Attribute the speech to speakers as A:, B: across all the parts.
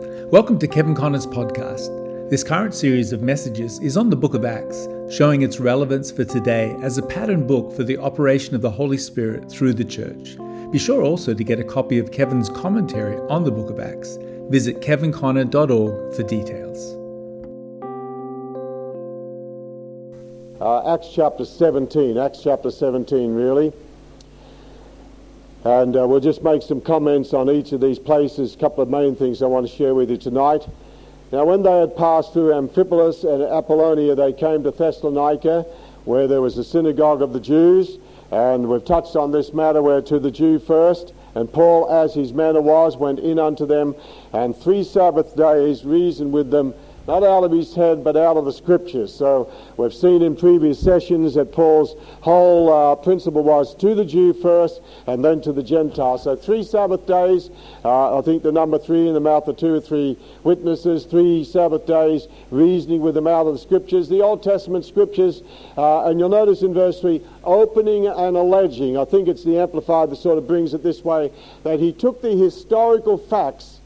A: Welcome to Kevin Conner's podcast. This current series of messages is on the book of Acts, showing its relevance for today as a pattern book for the operation of the Holy Spirit through the church. Be sure also to get a copy of Kevin's commentary on the book of Acts. Visit kevinconner.org for details.
B: Uh, Acts chapter 17, Acts chapter 17, really. And uh, we'll just make some comments on each of these places, a couple of main things I want to share with you tonight. Now, when they had passed through Amphipolis and Apollonia, they came to Thessalonica, where there was a synagogue of the Jews. And we've touched on this matter where to the Jew first, and Paul, as his manner was, went in unto them, and three Sabbath days reasoned with them not out of his head, but out of the scriptures. So we've seen in previous sessions that Paul's whole uh, principle was to the Jew first and then to the Gentile. So three Sabbath days, uh, I think the number three in the mouth of two or three witnesses, three Sabbath days, reasoning with the mouth of the scriptures, the Old Testament scriptures. Uh, and you'll notice in verse 3, opening and alleging. I think it's the Amplified that sort of brings it this way, that he took the historical facts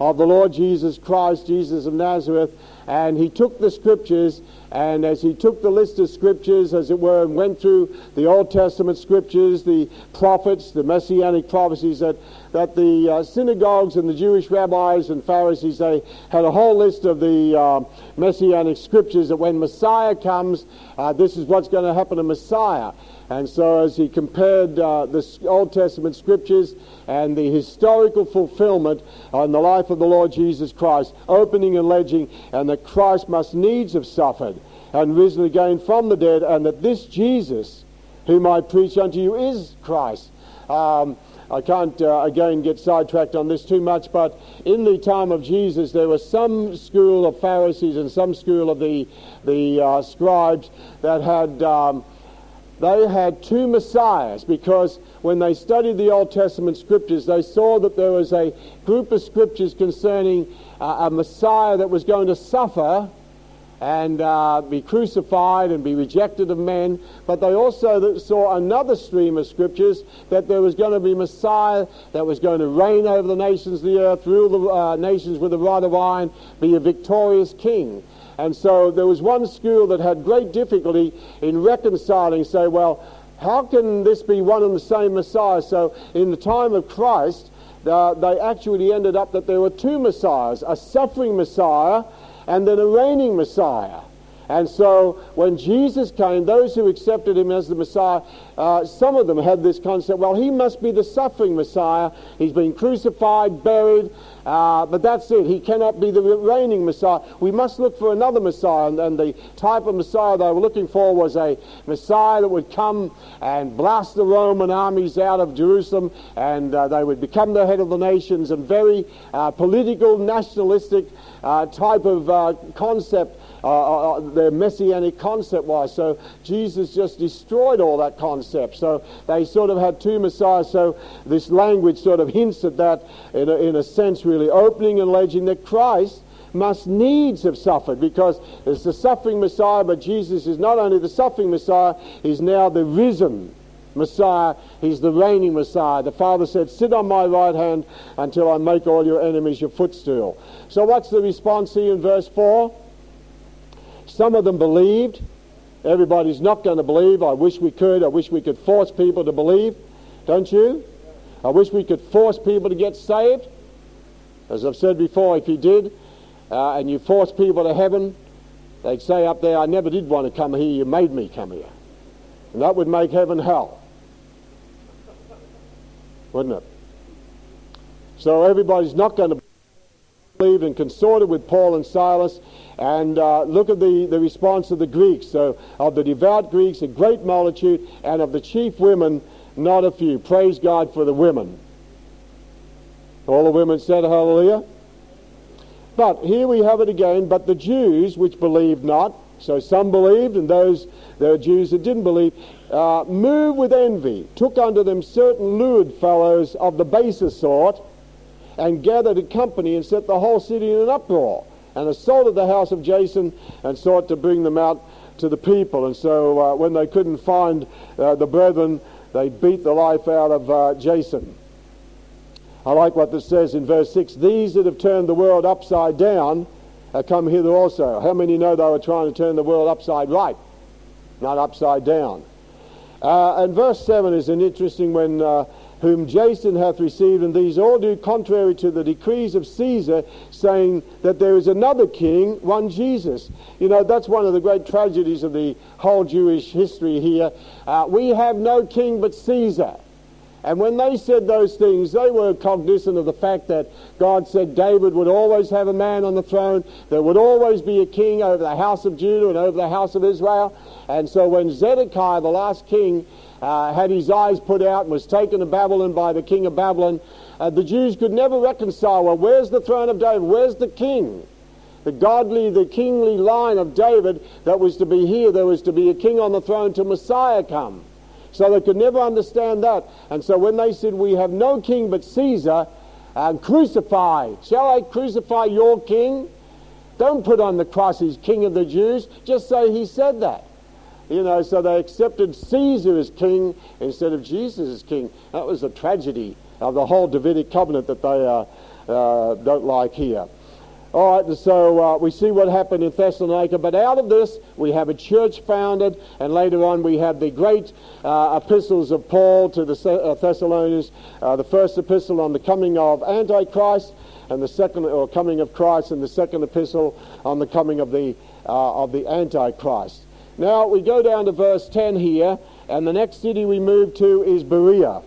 B: of the Lord Jesus Christ, Jesus of Nazareth, and he took the scriptures, and as he took the list of scriptures, as it were, and went through the Old Testament scriptures, the prophets, the messianic prophecies, that, that the uh, synagogues and the Jewish rabbis and Pharisees, they had a whole list of the uh, messianic scriptures that when Messiah comes, uh, this is what's going to happen to Messiah. And so, as he compared uh, the Old Testament scriptures and the historical fulfillment on the life of the Lord Jesus Christ, opening and alleging, and that Christ must needs have suffered and risen again from the dead, and that this Jesus, whom I preach unto you, is Christ. Um, I can't uh, again get sidetracked on this too much, but in the time of Jesus, there was some school of Pharisees and some school of the the uh, scribes that had. Um, they had two messiahs because when they studied the Old Testament scriptures, they saw that there was a group of scriptures concerning uh, a Messiah that was going to suffer and uh, be crucified and be rejected of men. But they also saw another stream of scriptures that there was going to be Messiah that was going to reign over the nations of the earth, rule the uh, nations with a rod of iron, be a victorious king. And so there was one school that had great difficulty in reconciling, say, well, how can this be one and the same Messiah? So in the time of Christ, uh, they actually ended up that there were two Messiahs, a suffering Messiah and then a reigning Messiah. And so when Jesus came, those who accepted him as the Messiah, uh, some of them had this concept, well, he must be the suffering Messiah. He's been crucified, buried, uh, but that's it. He cannot be the reigning Messiah. We must look for another Messiah. And, and, the type of Messiah they were looking for was a Messiah that would come and blast the Roman armies out of Jerusalem, and uh, they would become the head of the nations, and very uh, political, nationalistic uh, type of uh, concept uh, uh, uh, their messianic concept was. So Jesus just destroyed all that concept. So they sort of had two messiahs. So this language sort of hints at that in a, in a sense, really opening and alleging that Christ must needs have suffered because it's the suffering Messiah, but Jesus is not only the suffering Messiah, he's now the risen Messiah. He's the reigning Messiah. The Father said, Sit on my right hand until I make all your enemies your footstool. So what's the response here in verse 4? Some of them believed. Everybody's not going to believe. I wish we could. I wish we could force people to believe. Don't you? I wish we could force people to get saved. As I've said before, if you did, uh, and you force people to heaven, they'd say up there, I never did want to come here, you made me come here. And that would make heaven hell. Wouldn't it? So everybody's not going to believe and consorted with Paul and Silas and uh, look at the, the response of the Greeks. So, of the devout Greeks, a great multitude, and of the chief women, not a few. Praise God for the women. All the women said hallelujah. But here we have it again. But the Jews, which believed not, so some believed, and those there were Jews that didn't believe, uh, moved with envy, took unto them certain lewd fellows of the baser sort, and gathered a company and set the whole city in an uproar and assaulted the house of Jason and sought to bring them out to the people. And so uh, when they couldn't find uh, the brethren, they beat the life out of uh, Jason. I like what this says in verse 6 These that have turned the world upside down have come hither also. How many know they were trying to turn the world upside right, not upside down? Uh, and verse 7 is an interesting one. Whom Jason hath received, and these all do contrary to the decrees of Caesar, saying that there is another king, one Jesus. You know, that's one of the great tragedies of the whole Jewish history here. Uh, we have no king but Caesar. And when they said those things, they were cognizant of the fact that God said David would always have a man on the throne. There would always be a king over the house of Judah and over the house of Israel. And so when Zedekiah, the last king, uh, had his eyes put out and was taken to Babylon by the king of Babylon, uh, the Jews could never reconcile, well, where's the throne of David? Where's the king? The godly, the kingly line of David that was to be here. There was to be a king on the throne till Messiah come. So they could never understand that. And so when they said, We have no king but Caesar, and crucify, shall I crucify your king? Don't put on the cross, he's king of the Jews. Just say he said that. You know, so they accepted Caesar as king instead of Jesus as king. That was a tragedy of the whole Davidic covenant that they uh, uh, don't like here. All right, so uh, we see what happened in Thessalonica, but out of this we have a church founded, and later on we have the great uh, epistles of Paul to the uh, Thessalonians, uh, the first epistle on the coming of Antichrist, and the second, or coming of Christ, and the second epistle on the coming of the uh, of the Antichrist. Now we go down to verse 10 here, and the next city we move to is Berea,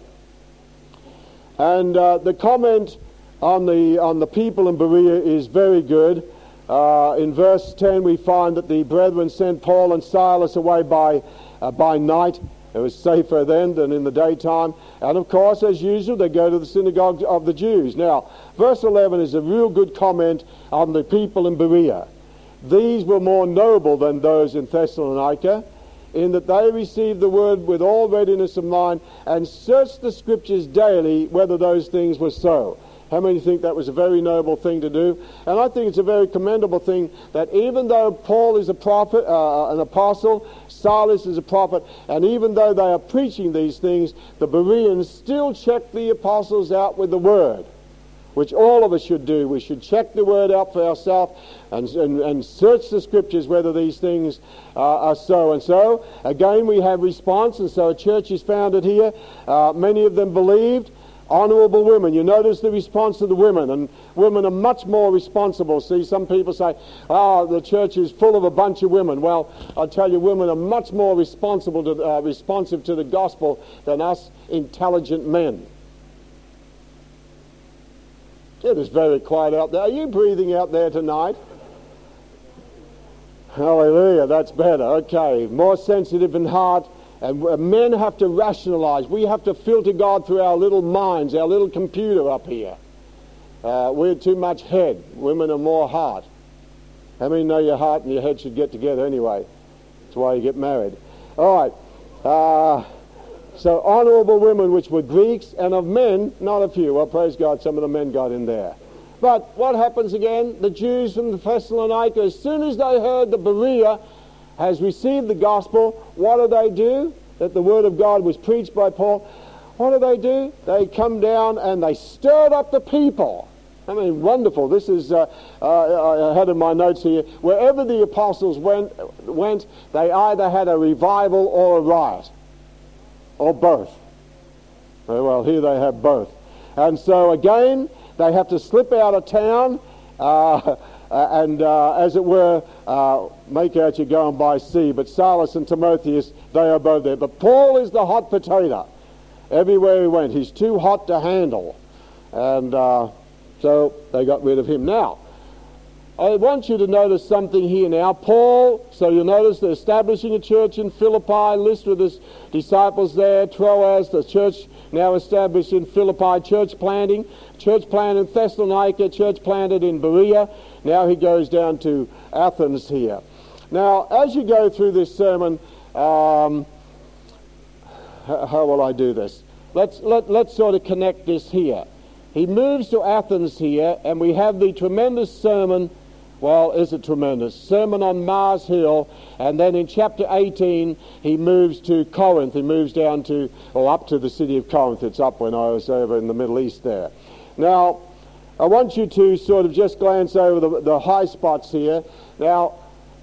B: and uh, the comment on the, on the people in Berea is very good. Uh, in verse 10, we find that the brethren sent Paul and Silas away by, uh, by night. It was safer then than in the daytime. And of course, as usual, they go to the synagogue of the Jews. Now, verse 11 is a real good comment on the people in Berea. These were more noble than those in Thessalonica, in that they received the word with all readiness of mind and searched the scriptures daily whether those things were so. How many think that was a very noble thing to do? And I think it's a very commendable thing that even though Paul is a prophet, uh, an apostle, Silas is a prophet, and even though they are preaching these things, the Bereans still check the apostles out with the word, which all of us should do. We should check the word out for ourselves and, and, and search the scriptures whether these things uh, are so. And so, again, we have response, and so a church is founded here. Uh, many of them believed honourable women. You notice the response of the women, and women are much more responsible. See, some people say, oh, the church is full of a bunch of women. Well, I tell you, women are much more responsible to, uh, responsive to the gospel than us intelligent men. It is very quiet out there. Are you breathing out there tonight? Hallelujah, that's better. Okay, more sensitive in heart and men have to rationalize. We have to filter God through our little minds, our little computer up here. Uh, we're too much head. Women are more heart. How many know your heart and your head should get together anyway? That's why you get married. All right. Uh, so honorable women, which were Greeks, and of men, not a few. Well, praise God, some of the men got in there. But what happens again? The Jews from the Thessalonica, as soon as they heard the Berea has received the gospel, what do they do? That the word of God was preached by Paul. What do they do? They come down and they stirred up the people. I mean, wonderful. This is, uh, uh, I had in my notes here, wherever the apostles went, went, they either had a revival or a riot, or both. Well, here they have both. And so again, they have to slip out of town. Uh, uh, and uh, as it were, uh, make out you're going by sea. But Silas and Timotheus, they are both there. But Paul is the hot potato. Everywhere he went, he's too hot to handle. And uh, so they got rid of him. Now, I want you to notice something here now. Paul, so you'll notice they're establishing a church in Philippi, list with his disciples there, Troas, the church now established in Philippi, church planting, church planted in Thessalonica, church planted in Berea. Now he goes down to Athens here. Now, as you go through this sermon, um, how will I do this? Let's, let, let's sort of connect this here. He moves to Athens here, and we have the tremendous sermon. Well, is it tremendous? Sermon on Mars Hill, and then in chapter 18, he moves to Corinth. He moves down to, or up to the city of Corinth. It's up when I was over in the Middle East there. Now, I want you to sort of just glance over the, the high spots here. Now,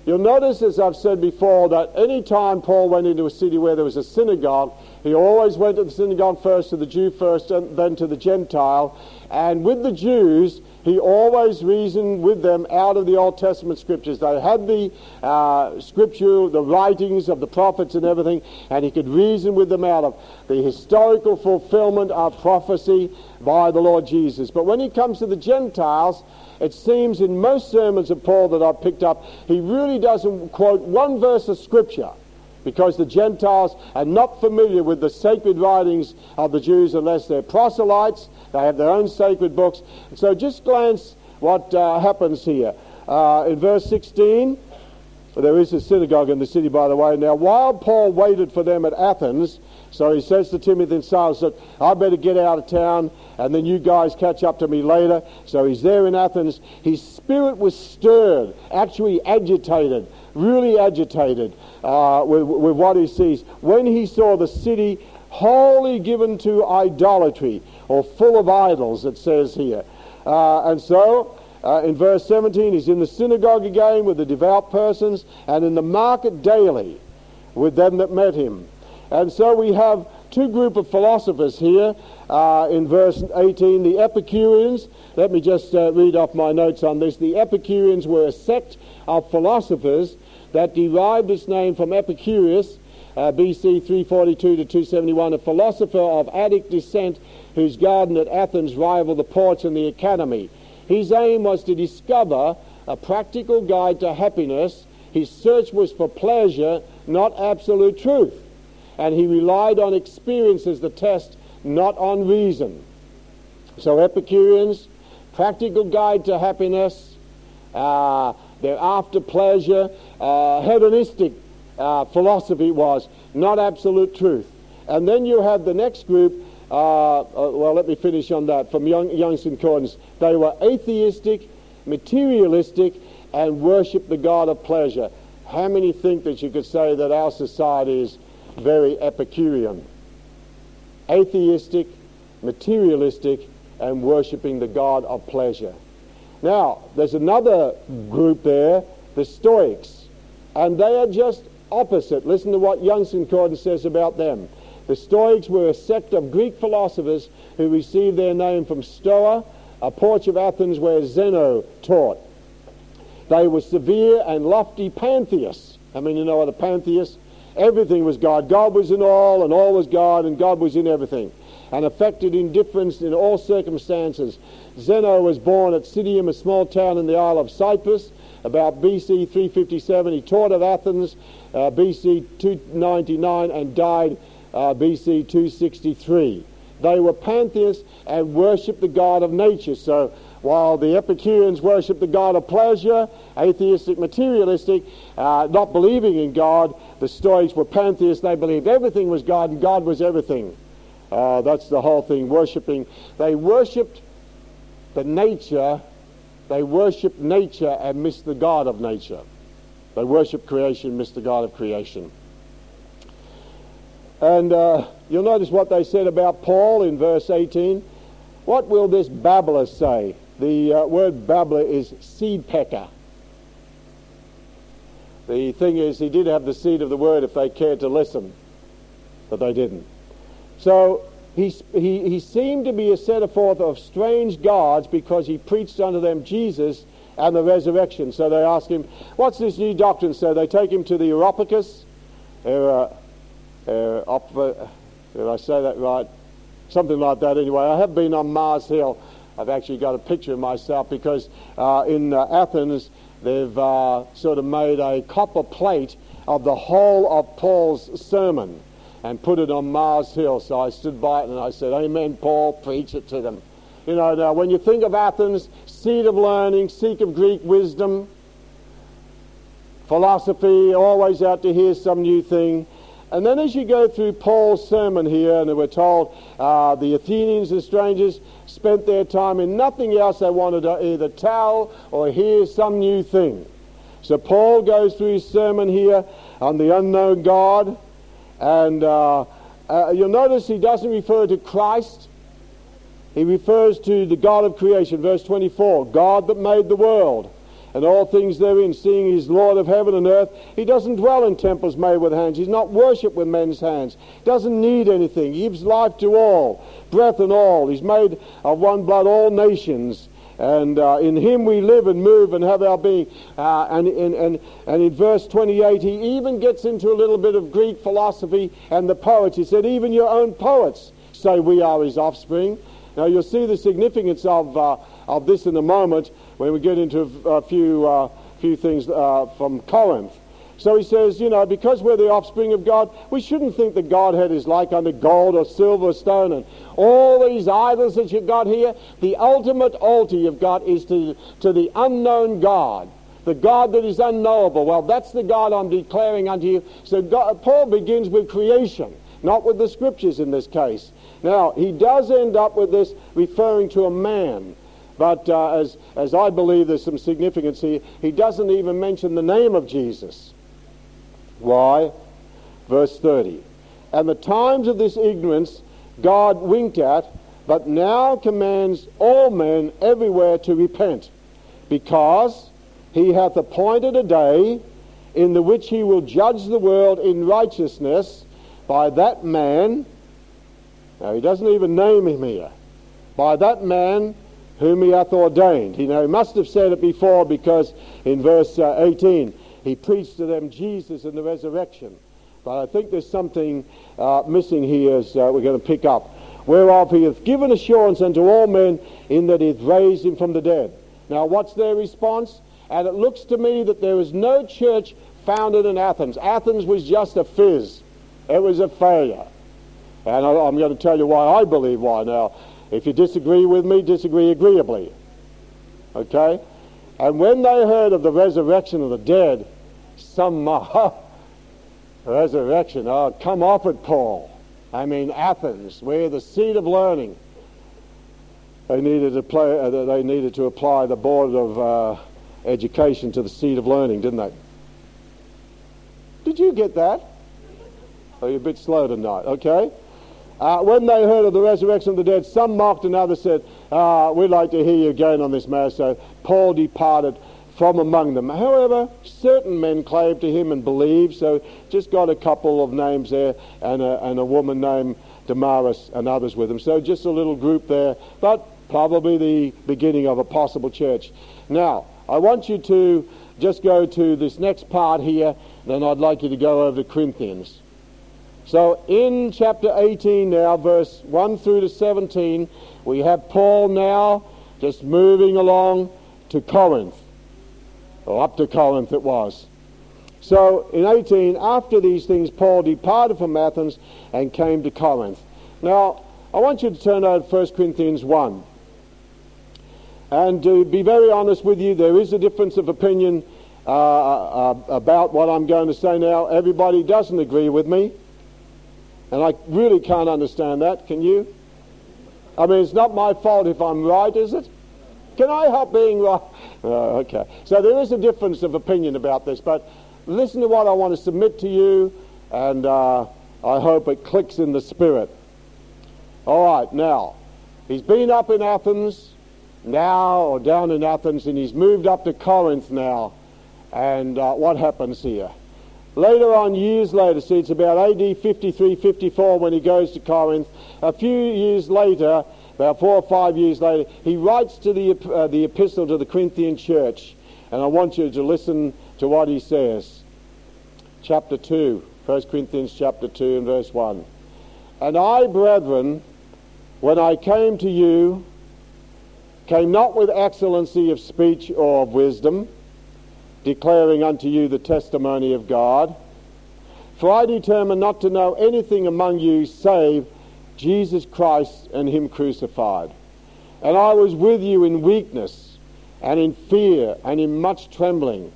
B: you'll notice, as I've said before, that any time Paul went into a city where there was a synagogue, he always went to the synagogue first, to the Jew first, and then to the Gentile. And with the Jews, he always reasoned with them out of the Old Testament scriptures. They had the uh, scripture, the writings of the prophets and everything, and he could reason with them out of the historical fulfillment of prophecy by the Lord Jesus. But when he comes to the Gentiles, it seems in most sermons of Paul that I've picked up, he really doesn't quote one verse of scripture because the Gentiles are not familiar with the sacred writings of the Jews unless they're proselytes. They have their own sacred books. So just glance what uh, happens here. Uh, in verse 16, there is a synagogue in the city, by the way. Now, while Paul waited for them at Athens, so he says to Timothy and Silas, Look, I better get out of town, and then you guys catch up to me later. So he's there in Athens. His spirit was stirred, actually agitated, really agitated uh, with, with what he sees. When he saw the city wholly given to idolatry, or full of idols, it says here. Uh, and so, uh, in verse 17, he's in the synagogue again with the devout persons, and in the market daily with them that met him. And so we have two group of philosophers here uh, in verse 18 the epicureans let me just uh, read off my notes on this the epicureans were a sect of philosophers that derived its name from Epicurus, uh, BC 342 to 271, a philosopher of Attic descent whose garden at Athens rivaled the porch and the academy. His aim was to discover a practical guide to happiness. His search was for pleasure, not absolute truth. And he relied on experience as the test, not on reason. So Epicureans, practical guide to happiness, uh, they're after pleasure. Uh, hedonistic uh, philosophy was not absolute truth. And then you have the next group, uh, uh well, let me finish on that, from Young, Young's Concordance. They were atheistic, materialistic, and worship the God of pleasure. How many think that you could say that our society is very Epicurean? Atheistic, materialistic, and worshipping the God of pleasure. Now, there's another group there, the Stoics, and they are just opposite. Listen to what Young's Concordance says about them. The Stoics were a sect of Greek philosophers who received their name from Stoa, a porch of Athens where Zeno taught. They were severe and lofty pantheists. I mean, you know what a pantheist? Everything was God. God was in all, and all was God, and God was in everything. And affected indifference in all circumstances. Zeno was born at Citium, a small town in the Isle of Cyprus, about BC 357. He taught at Athens uh, BC 299 and died uh, BC 263. They were pantheists and worshipped the god of nature. So while the Epicureans worshipped the god of pleasure, atheistic, materialistic, uh, not believing in God, the Stoics were pantheists. They believed everything was God and God was everything. Uh, that's the whole thing, worshipping. They worshipped the nature, they worshipped nature and missed the God of nature. They worshipped creation, missed the God of creation. And uh, you'll notice what they said about Paul in verse 18. What will this babbler say? The uh, word babbler is seed pecker. The thing is, he did have the seed of the word if they cared to listen, but they didn't. So he, he, he seemed to be a setter forth of strange gods because he preached unto them Jesus and the resurrection. So they ask him, What's this new doctrine? So they take him to the Areopagus. Op- uh, did I say that right? Something like that anyway. I have been on Mars Hill. I've actually got a picture of myself because uh, in uh, Athens they've uh, sort of made a copper plate of the whole of Paul's sermon and put it on Mars Hill. So I stood by it and I said, Amen, Paul, preach it to them. You know, now when you think of Athens, seat of learning, seat of Greek wisdom, philosophy, always out to hear some new thing. And then as you go through Paul's sermon here, and we're told uh, the Athenians and strangers spent their time in nothing else. They wanted to either tell or hear some new thing. So Paul goes through his sermon here on the unknown God, and uh, uh, you'll notice he doesn't refer to Christ. He refers to the God of creation, verse 24, God that made the world and all things therein, seeing he's Lord of heaven and earth. He doesn't dwell in temples made with hands. He's not worshipped with men's hands. Doesn't need anything. He gives life to all, breath and all. He's made of one blood all nations. And uh, in him we live and move and have our being. Uh, and, and, and, and in verse 28, he even gets into a little bit of Greek philosophy and the poets. He said, even your own poets say we are his offspring. Now you'll see the significance of, uh, of this in a moment when we get into a few, uh, few things uh, from Corinth. So he says, you know, because we're the offspring of God, we shouldn't think that Godhead is like unto gold or silver or stone. And all these idols that you've got here, the ultimate altar you've got is to, to the unknown God, the God that is unknowable. Well, that's the God I'm declaring unto you. So God, Paul begins with creation, not with the scriptures in this case. Now, he does end up with this referring to a man. But uh, as, as I believe there's some significance here, he doesn't even mention the name of Jesus. Why? Verse 30. And the times of this ignorance God winked at, but now commands all men everywhere to repent, because he hath appointed a day in the which he will judge the world in righteousness by that man. Now he doesn't even name him here. By that man whom he hath ordained. He, now, he must have said it before because in verse uh, 18 he preached to them Jesus and the resurrection. But I think there's something uh, missing here as uh, we're going to pick up. Whereof he hath given assurance unto all men in that he hath raised him from the dead. Now, what's their response? And it looks to me that there was no church founded in Athens. Athens was just a fizz. It was a failure. And I'm going to tell you why I believe why now. If you disagree with me, disagree agreeably. Okay? And when they heard of the resurrection of the dead, some uh, resurrection, oh, come off it, Paul. I mean, Athens, we're the seat of learning. They needed to, play, uh, they needed to apply the board of uh, education to the seat of learning, didn't they? Did you get that? Are you a bit slow tonight? Okay. Uh, when they heard of the resurrection of the dead, some mocked and others said, uh, We'd like to hear you again on this matter. So Paul departed from among them. However, certain men clave to him and believe, so just got a couple of names there and a, and a woman named Damaris and others with him. So just a little group there, but probably the beginning of a possible church. Now, I want you to just go to this next part here, then I'd like you to go over to Corinthians. So in chapter 18 now, verse 1 through to 17, we have Paul now just moving along to Corinth, or up to Corinth it was. So in 18, after these things, Paul departed from Athens and came to Corinth. Now, I want you to turn over to 1 Corinthians 1. And to be very honest with you, there is a difference of opinion uh, uh, about what I'm going to say now. Everybody doesn't agree with me. And I really can't understand that. Can you? I mean, it's not my fault if I'm right, is it? Can I help being right? Oh, okay. So there is a difference of opinion about this, but listen to what I want to submit to you, and uh, I hope it clicks in the spirit. All right, now, he's been up in Athens now, or down in Athens, and he's moved up to Corinth now. And uh, what happens here? Later on, years later, see, it's about AD 53, 54 when he goes to Corinth. A few years later, about four or five years later, he writes to the, uh, the epistle to the Corinthian church. And I want you to listen to what he says. Chapter 2, 1 Corinthians chapter 2 and verse 1. And I, brethren, when I came to you, came not with excellency of speech or of wisdom, declaring unto you the testimony of God. For I determined not to know anything among you save Jesus Christ and Him crucified. And I was with you in weakness and in fear and in much trembling.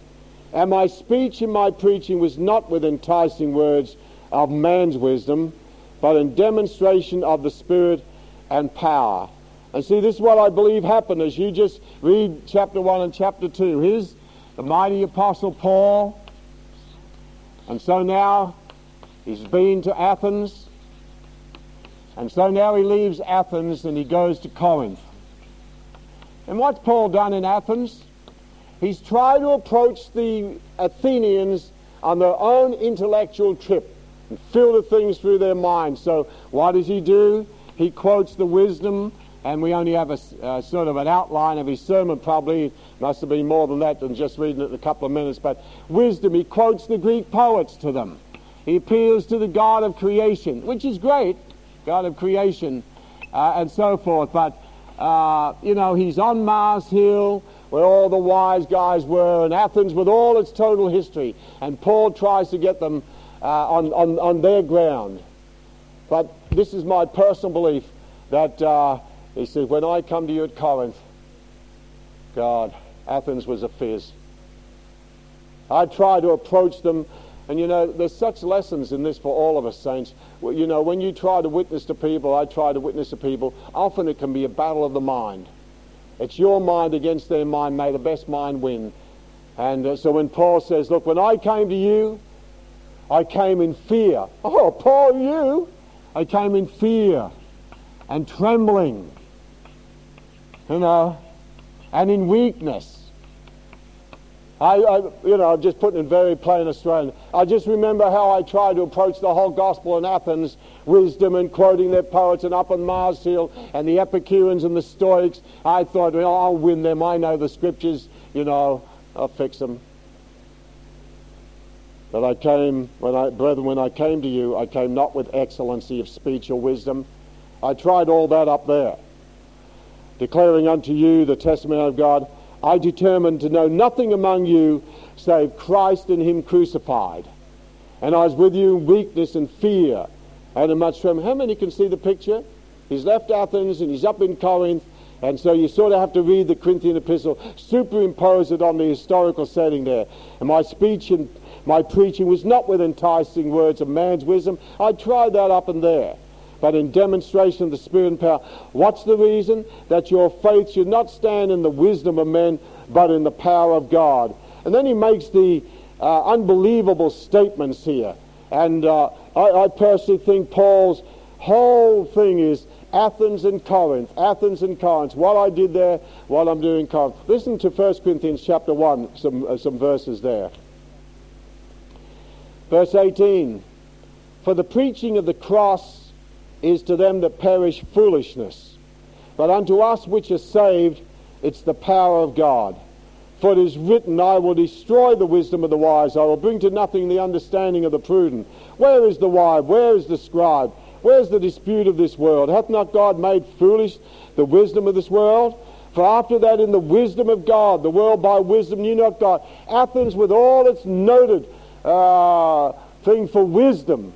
B: And my speech and my preaching was not with enticing words of man's wisdom, but in demonstration of the Spirit and power. And see, this is what I believe happened as you just read chapter 1 and chapter 2. Here's the mighty apostle Paul. And so now he's been to Athens. And so now he leaves Athens and he goes to Corinth. And what's Paul done in Athens? He's tried to approach the Athenians on their own intellectual trip and filter things through their minds. So what does he do? He quotes the wisdom, and we only have a uh, sort of an outline of his sermon, probably. It Must have been more than that than just reading it in a couple of minutes. But wisdom, he quotes the Greek poets to them. He appeals to the God of creation, which is great, God of creation, uh, and so forth. But, uh, you know, he's on Mars Hill where all the wise guys were, and Athens with all its total history. And Paul tries to get them uh, on, on, on their ground. But this is my personal belief that uh, he says, when I come to you at Corinth, God, Athens was a fizz. I try to approach them and you know, there's such lessons in this for all of us, saints. You know, when you try to witness to people, I try to witness to people, often it can be a battle of the mind. It's your mind against their mind. May the best mind win. And uh, so when Paul says, Look, when I came to you, I came in fear. Oh, Paul, you? I came in fear and trembling, you know, and in weakness. I, I, you know, just putting it very plain Australian. I just remember how I tried to approach the whole gospel in Athens, wisdom and quoting their poets, and up on Mars Hill, and the Epicureans and the Stoics. I thought, well, I'll win them. I know the scriptures, you know, I'll fix them. But I came, when I, brethren, when I came to you, I came not with excellency of speech or wisdom. I tried all that up there, declaring unto you the testimony of God. I determined to know nothing among you save Christ and Him crucified. And I was with you in weakness and fear and in much trembling. How many can see the picture? He's left Athens and he's up in Corinth. And so you sort of have to read the Corinthian epistle, superimpose it on the historical setting there. And my speech and my preaching was not with enticing words of man's wisdom. I tried that up and there but in demonstration of the Spirit and power. What's the reason? That your faith should not stand in the wisdom of men, but in the power of God. And then he makes the uh, unbelievable statements here. And uh, I, I personally think Paul's whole thing is Athens and Corinth, Athens and Corinth. What I did there, what I'm doing Corinth. Listen to 1 Corinthians chapter 1, some, uh, some verses there. Verse 18. For the preaching of the cross is to them that perish foolishness. But unto us which are saved, it's the power of God. For it is written, I will destroy the wisdom of the wise, I will bring to nothing the understanding of the prudent. Where is the wise? Where is the scribe? Where's the dispute of this world? Hath not God made foolish the wisdom of this world? For after that, in the wisdom of God, the world by wisdom knew not God. Athens, with all its noted uh, thing for wisdom,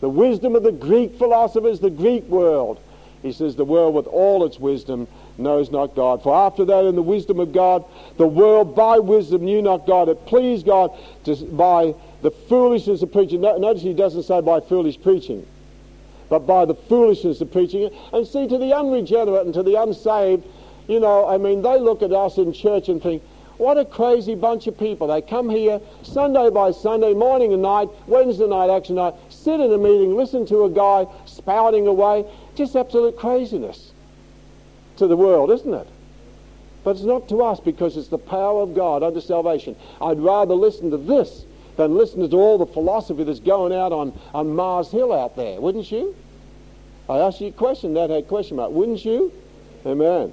B: the wisdom of the Greek philosophers, the Greek world. He says, the world with all its wisdom knows not God. For after that, in the wisdom of God, the world by wisdom knew not God. It pleased God to, by the foolishness of preaching. Notice he doesn't say by foolish preaching, but by the foolishness of preaching. And see, to the unregenerate and to the unsaved, you know, I mean, they look at us in church and think, what a crazy bunch of people. They come here Sunday by Sunday, morning and night, Wednesday night, action night, sit in a meeting, listen to a guy spouting away. Just absolute craziness to the world, isn't it? But it's not to us because it's the power of God unto salvation. I'd rather listen to this than listen to all the philosophy that's going out on, on Mars Hill out there, wouldn't you? I asked you a question, that had a question mark, wouldn't you? Amen.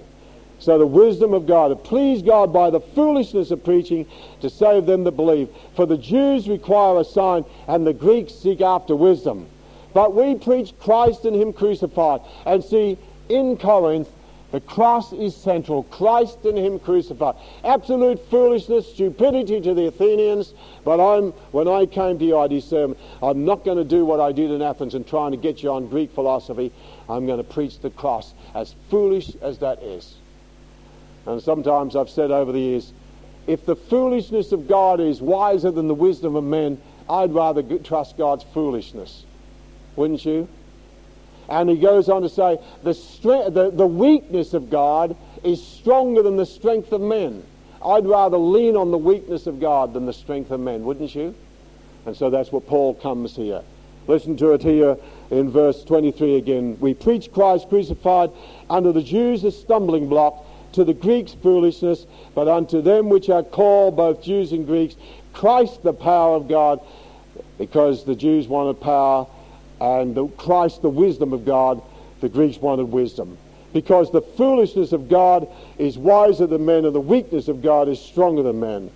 B: So the wisdom of God, to please God by the foolishness of preaching to save them that believe. For the Jews require a sign and the Greeks seek after wisdom. But we preach Christ and Him crucified. And see, in Corinth, the cross is central. Christ and Him crucified. Absolute foolishness, stupidity to the Athenians. But I'm, when I came to you, I discerned I'm not going to do what I did in Athens and trying to get you on Greek philosophy. I'm going to preach the cross, as foolish as that is. And sometimes I've said over the years, if the foolishness of God is wiser than the wisdom of men, I'd rather trust God's foolishness. Wouldn't you? And he goes on to say, the, strength, the, the weakness of God is stronger than the strength of men. I'd rather lean on the weakness of God than the strength of men, wouldn't you? And so that's what Paul comes here. Listen to it here in verse 23 again. We preach Christ crucified unto the Jews a stumbling block, to the Greeks foolishness, but unto them which are called, both Jews and Greeks, Christ the power of God, because the Jews wanted power, and the, Christ the wisdom of God, the Greeks wanted wisdom. Because the foolishness of God is wiser than men, and the weakness of God is stronger than men.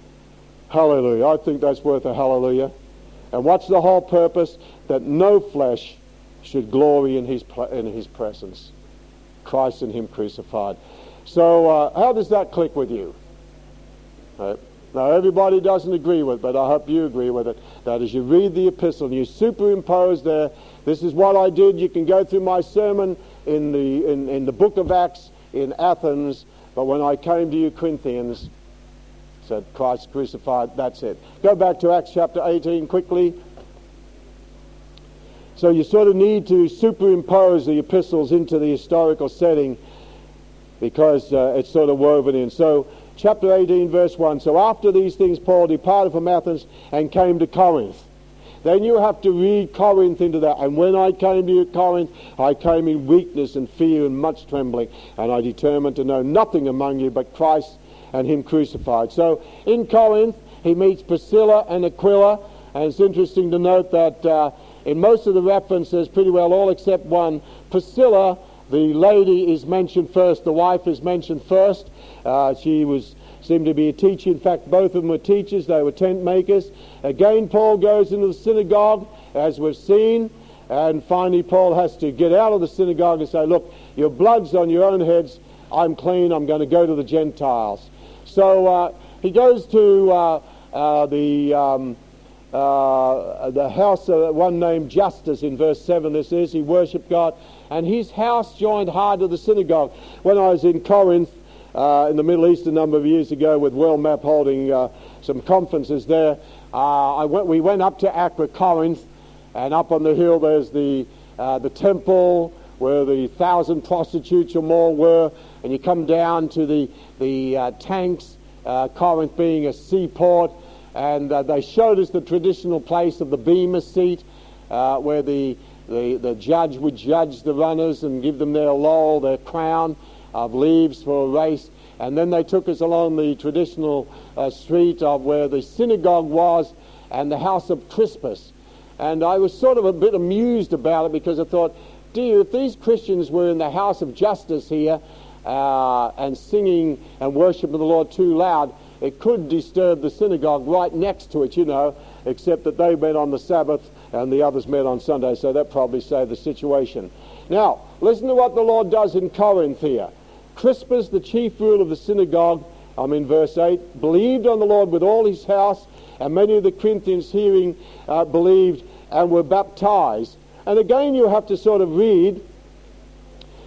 B: Hallelujah. I think that's worth a hallelujah. And what's the whole purpose? That no flesh should glory in his, in his presence. Christ and him crucified. So uh, how does that click with you? Right. Now everybody doesn't agree with it, but I hope you agree with it. That as you read the epistle and you superimpose there, this is what I did. You can go through my sermon in the, in, in the book of Acts in Athens, but when I came to you Corinthians, said Christ crucified, that's it. Go back to Acts chapter 18 quickly. So you sort of need to superimpose the epistles into the historical setting because uh, it's sort of woven in. So chapter 18 verse 1. So after these things Paul departed from Athens and came to Corinth. Then you have to read Corinth into that. And when I came to Corinth, I came in weakness and fear and much trembling. And I determined to know nothing among you but Christ and him crucified. So in Corinth, he meets Priscilla and Aquila, and it's interesting to note that uh, in most of the references, pretty well all except one, Priscilla, the lady, is mentioned first. The wife is mentioned first. Uh, she was seemed to be a teacher. In fact, both of them were teachers. They were tent makers. Again, Paul goes into the synagogue, as we've seen. And finally, Paul has to get out of the synagogue and say, Look, your blood's on your own heads. I'm clean. I'm going to go to the Gentiles. So uh, he goes to uh, uh, the, um, uh, the house of one named Justus in verse 7. This is, he worshipped God. And his house joined hard to the synagogue. When I was in Corinth uh, in the Middle East a number of years ago with World Map holding uh, some conferences there, I went, we went up to Acrocorinth, and up on the hill there's the, the temple where the thousand prostitutes or more were, and you come down to the, the uh, tanks, uh, Corinth being a seaport, and uh, they showed us the traditional place of the bema seat, uh, where the, the, the judge would judge the runners and give them their laurel, their crown of leaves for a race. And then they took us along the traditional uh, street of where the synagogue was and the house of Crispus. And I was sort of a bit amused about it because I thought, dear, if these Christians were in the house of Justus here uh, and singing and worshiping the Lord too loud, it could disturb the synagogue right next to it, you know, except that they met on the Sabbath and the others met on Sunday, so that probably saved the situation. Now, listen to what the Lord does in Corinth here. Crispus, the chief ruler of the synagogue, I'm in verse 8, believed on the Lord with all his house, and many of the Corinthians hearing uh, believed and were baptized. And again, you have to sort of read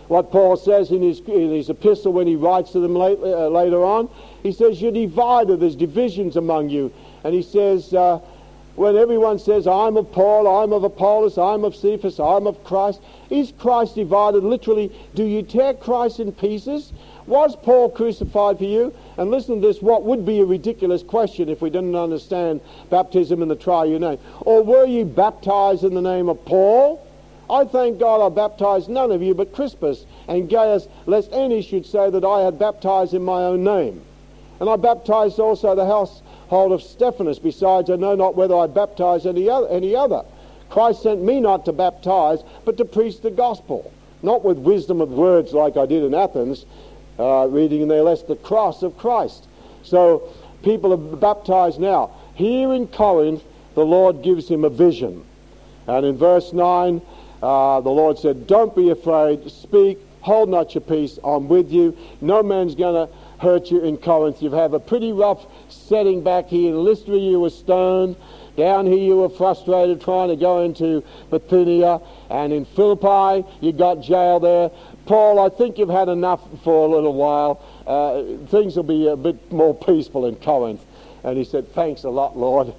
B: what Paul says in his, in his epistle when he writes to them late, uh, later on. He says, You're divided, there's divisions among you. And he says, uh, when everyone says, I'm of Paul, I'm of Apollos, I'm of Cephas, I'm of Christ, is Christ divided? Literally, do you tear Christ in pieces? Was Paul crucified for you? And listen to this, what would be a ridiculous question if we didn't understand baptism in the triune name? Or were you baptized in the name of Paul? I thank God I baptized none of you but Crispus and Gaius, lest any should say that I had baptized in my own name. And I baptized also the household of Stephanus, Besides, I know not whether I baptized any other. Christ sent me not to baptize, but to preach the gospel, not with wisdom of words like I did in Athens, uh, reading there, lest the cross of Christ. So people are baptized now. Here in Corinth, the Lord gives him a vision. And in verse 9, uh, the Lord said, Don't be afraid, speak, hold not your peace, I'm with you. No man's going to hurt you in Corinth. You have had a pretty rough setting back here. In Lystra, you were stoned. Down here, you were frustrated trying to go into Bithynia. And in Philippi, you got jailed there. Paul, I think you've had enough for a little while. Uh, things will be a bit more peaceful in Corinth. And he said, Thanks a lot, Lord.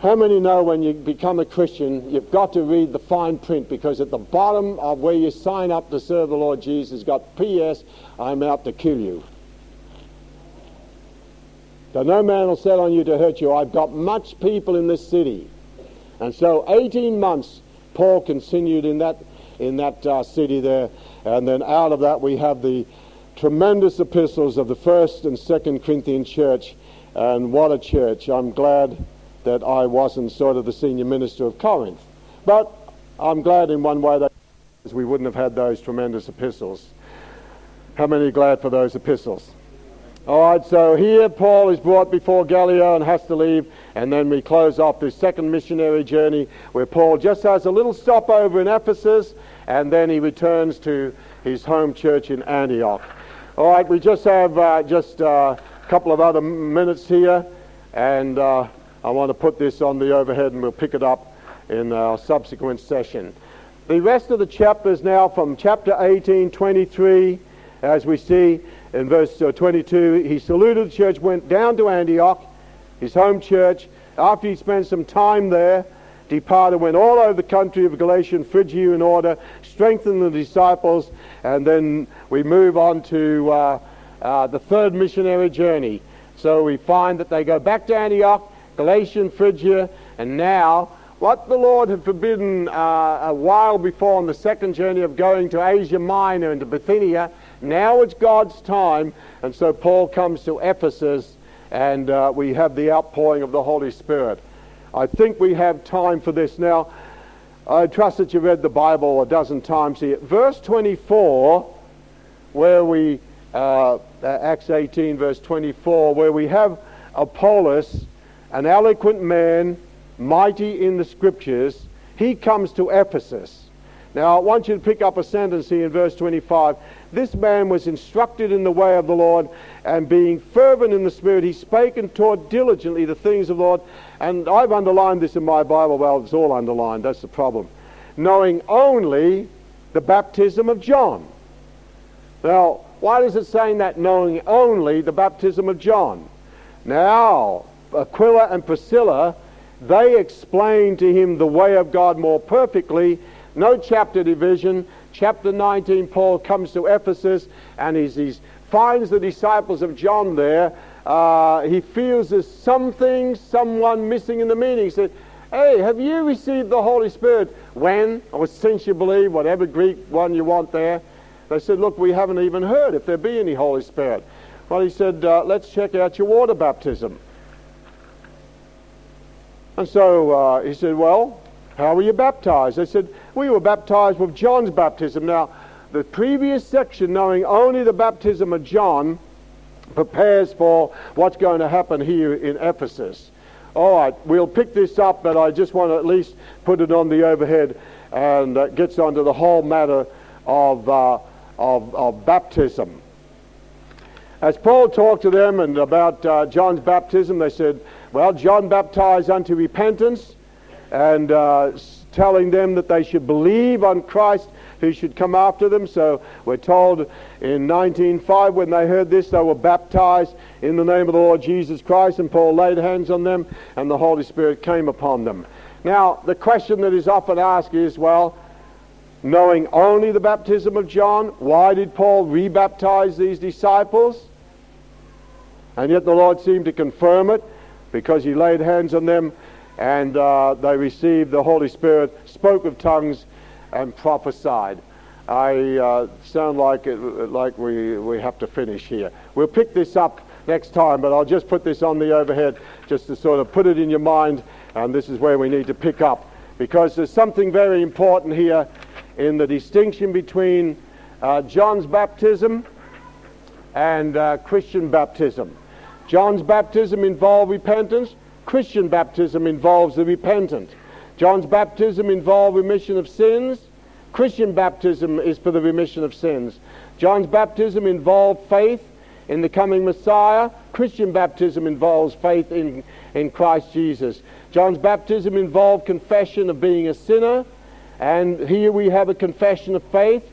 B: How many know when you become a Christian, you've got to read the fine print because at the bottom of where you sign up to serve the Lord Jesus, got P.S. I'm out to kill you. That no man will set on you to hurt you. I've got much people in this city And so 18 months Paul continued in that, in that uh, city there. And then out of that we have the tremendous epistles of the first and second Corinthian church. And what a church. I'm glad that I wasn't sort of the senior minister of Corinth. But I'm glad in one way that we wouldn't have had those tremendous epistles. How many glad for those epistles? All right, so here Paul is brought before Gallio and has to leave, and then we close off this second missionary journey where Paul just has a little stopover in Ephesus, and then he returns to his home church in Antioch. All right, we just have uh, just uh, a couple of other minutes here, and uh, I want to put this on the overhead, and we'll pick it up in our subsequent session. The rest of the chapters now from chapter 18, 23, as we see in verse uh, 22, he saluted the church, went down to Antioch, his home church. After he spent some time there, departed, went all over the country of Galatia and Phrygia in order, strengthened the disciples, and then we move on to uh, uh, the third missionary journey. So we find that they go back to Antioch, Galatia and Phrygia, and now what the Lord had forbidden uh, a while before on the second journey of going to Asia Minor and to Bithynia, now it's God's time. And so Paul comes to Ephesus and uh, we have the outpouring of the Holy Spirit. I think we have time for this. Now, I trust that you've read the Bible a dozen times here. Verse 24, where we, uh, Acts 18, verse 24, where we have Apollos, an eloquent man, mighty in the scriptures, he comes to Ephesus. Now, I want you to pick up a sentence here in verse 25. This man was instructed in the way of the Lord, and being fervent in the Spirit, he spake and taught diligently the things of the Lord. And I've underlined this in my Bible. Well, it's all underlined. That's the problem. Knowing only the baptism of John. Now, why is it saying that knowing only the baptism of John? Now, Aquila and Priscilla they explained to him the way of God more perfectly. No chapter division. Chapter 19, Paul comes to Ephesus and he finds the disciples of John there. Uh, he feels there's something, someone missing in the meaning. He said, Hey, have you received the Holy Spirit? When? Or since you believe, whatever Greek one you want there. They said, Look, we haven't even heard if there be any Holy Spirit. Well, he said, uh, Let's check out your water baptism. And so uh, he said, Well, how were you baptized? They said, We were baptized with John's baptism. Now, the previous section, knowing only the baptism of John, prepares for what's going to happen here in Ephesus. All right, we'll pick this up, but I just want to at least put it on the overhead and uh, gets onto the whole matter of, uh, of, of, baptism. As Paul talked to them and about uh, John's baptism, they said, well, John baptized unto repentance and uh, telling them that they should believe on Christ who should come after them. So we're told in 1905 when they heard this, they were baptized in the name of the Lord Jesus Christ, and Paul laid hands on them, and the Holy Spirit came upon them. Now, the question that is often asked is, well, knowing only the baptism of John, why did Paul rebaptize these disciples? And yet the Lord seemed to confirm it because he laid hands on them and uh, they received the Holy Spirit, spoke of tongues, and prophesied. I uh, sound like it, like we, we have to finish here. We'll pick this up next time, but I'll just put this on the overhead just to sort of put it in your mind, and this is where we need to pick up because there's something very important here in the distinction between uh, John's baptism and uh, Christian baptism. John's baptism involved repentance. Christian baptism involves the repentant. John's baptism involved remission of sins. Christian baptism is for the remission of sins. John's baptism involved faith in the coming Messiah. Christian baptism involves faith in, in Christ Jesus. John's baptism involved confession of being a sinner. And here we have a confession of faith.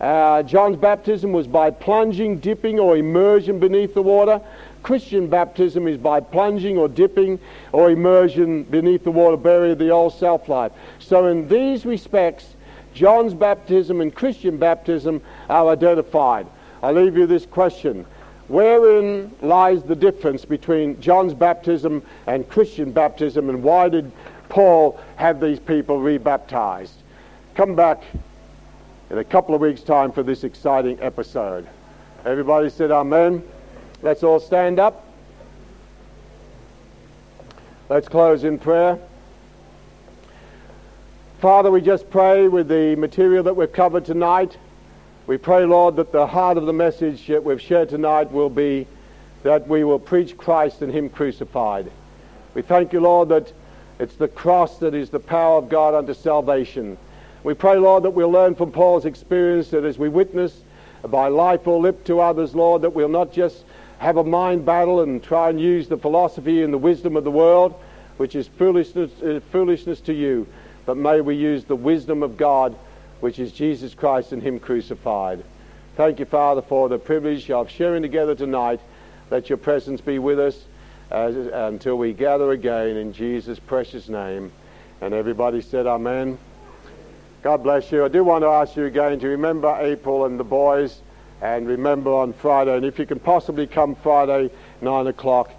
B: Uh, John's baptism was by plunging, dipping, or immersion beneath the water. Christian baptism is by plunging or dipping or immersion beneath the water, burying the old self life. So, in these respects, John's baptism and Christian baptism are identified. I leave you this question Wherein lies the difference between John's baptism and Christian baptism, and why did Paul have these people rebaptized. Come back in a couple of weeks' time for this exciting episode. Everybody said amen. Let's all stand up. Let's close in prayer. Father, we just pray with the material that we've covered tonight. We pray, Lord, that the heart of the message that we've shared tonight will be that we will preach Christ and Him crucified. We thank you, Lord, that it's the cross that is the power of God unto salvation. We pray, Lord, that we'll learn from Paul's experience that as we witness by life or lip to others, Lord, that we'll not just have a mind battle and try and use the philosophy and the wisdom of the world, which is foolishness, uh, foolishness to you, but may we use the wisdom of God, which is Jesus Christ and Him crucified. Thank you, Father, for the privilege of sharing together tonight. Let your presence be with us as, until we gather again in Jesus' precious name. And everybody said, Amen. God bless you. I do want to ask you again to remember April and the boys and remember on Friday. And if you can possibly come Friday, 9 o'clock,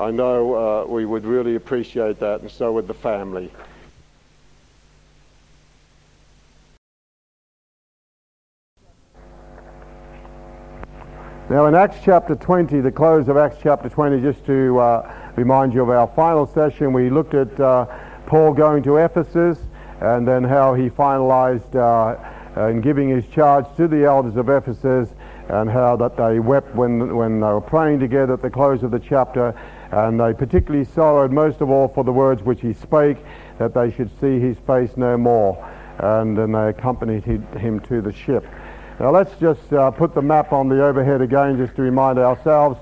B: I know uh, we would really appreciate that, and so would the family. Now, in Acts chapter 20, the close of Acts chapter 20, just to uh, remind you of our final session, we looked at uh, Paul going to Ephesus and then how he finalized uh, in giving his charge to the elders of Ephesus and how that they wept when, when they were praying together at the close of the chapter and they particularly sorrowed most of all for the words which he spake that they should see his face no more and then they accompanied him to the ship. Now let's just uh, put the map on the overhead again just to remind ourselves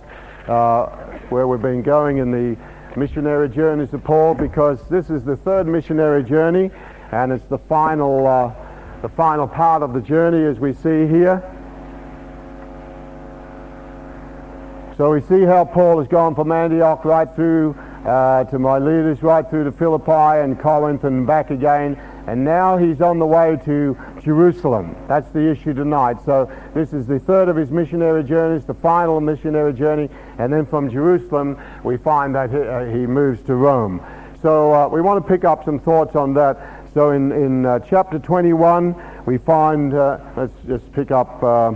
B: uh, where we've been going in the missionary journeys of Paul because this is the third missionary journey and it's the final, uh, the final part of the journey as we see here. So we see how Paul has gone from Antioch right through uh, to Miletus, right through to Philippi and Corinth and back again and now he's on the way to Jerusalem. That's the issue tonight. So this is the third of his missionary journeys, the final missionary journey. And then from Jerusalem, we find that he, uh, he moves to Rome. So uh, we want to pick up some thoughts on that. So in, in uh, chapter 21, we find, uh, let's just pick up uh,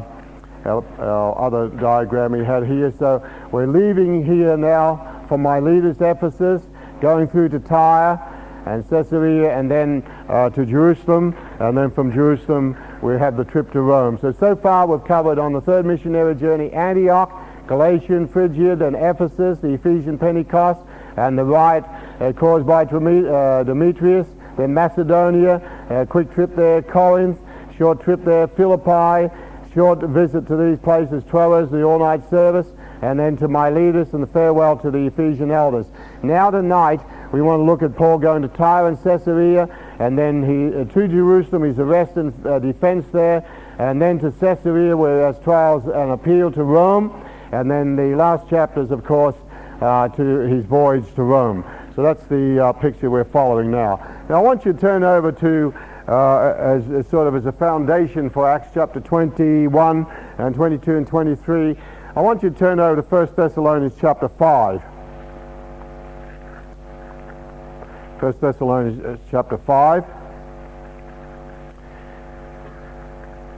B: our, our, other diagram we had here. So we're leaving here now from Miletus, Ephesus, going through to Tyre and Caesarea and then uh, to Jerusalem and then from Jerusalem we have the trip to Rome. So, so far we've covered on the third missionary journey Antioch, Galatian, Phrygia, then Ephesus, the Ephesian Pentecost and the rite uh, caused by uh, Demetrius, then Macedonia, a quick trip there, Corinth, short trip there, Philippi, short visit to these places, Troas, the all-night service, and then to Miletus and the farewell to the Ephesian elders. Now tonight we want to look at Paul going to Tyre and Caesarea, and then he uh, to Jerusalem, his arrest and uh, defense there, and then to Caesarea, where there's trials and appeal to Rome, and then the last chapters, of course, uh, to his voyage to Rome. So that's the uh, picture we're following now. Now I want you to turn over to, uh, as, as, sort of as a foundation for Acts chapter 21 and 22 and 23, I want you to turn over to 1 Thessalonians chapter 5. 1 Thessalonians uh, chapter 5.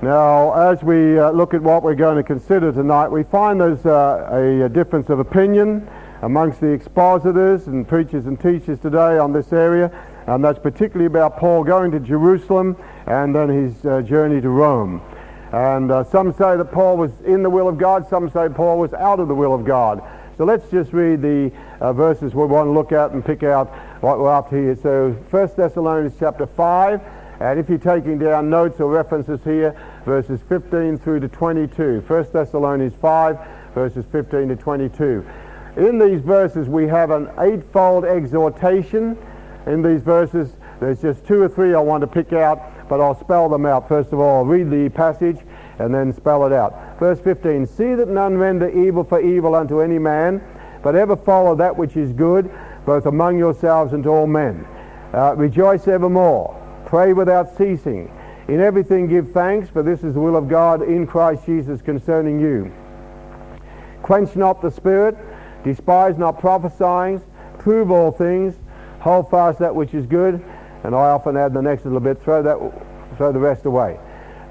B: Now, as we uh, look at what we're going to consider tonight, we find there's uh, a, a, difference of opinion amongst the expositors and preachers and teachers today on this area, and that's particularly about Paul going to Jerusalem and then his uh, journey to Rome. And uh, some say that Paul was in the will of God, some say Paul was out of the will of God. So let's just read the uh, verses we want to look at and pick out what we're to here. So 1 Thessalonians chapter 5, and if you're taking down notes or references here, verses 15 through to 22. 1 Thessalonians 5, verses 15 to 22. In these verses we have an eightfold exhortation. In these verses there's just two or three I want to pick out, but I'll spell them out. First of all, read the passage and then spell it out. Verse 15, See that none render evil for evil unto any man, but ever follow that which is good, both among yourselves and to all men. Uh, rejoice evermore. Pray without ceasing. In everything give thanks, for this is the will of God in Christ Jesus concerning you. Quench not the spirit, despise not prophesying, prove all things, hold fast that which is good, and I often add the next little bit, throw that, throw the rest away.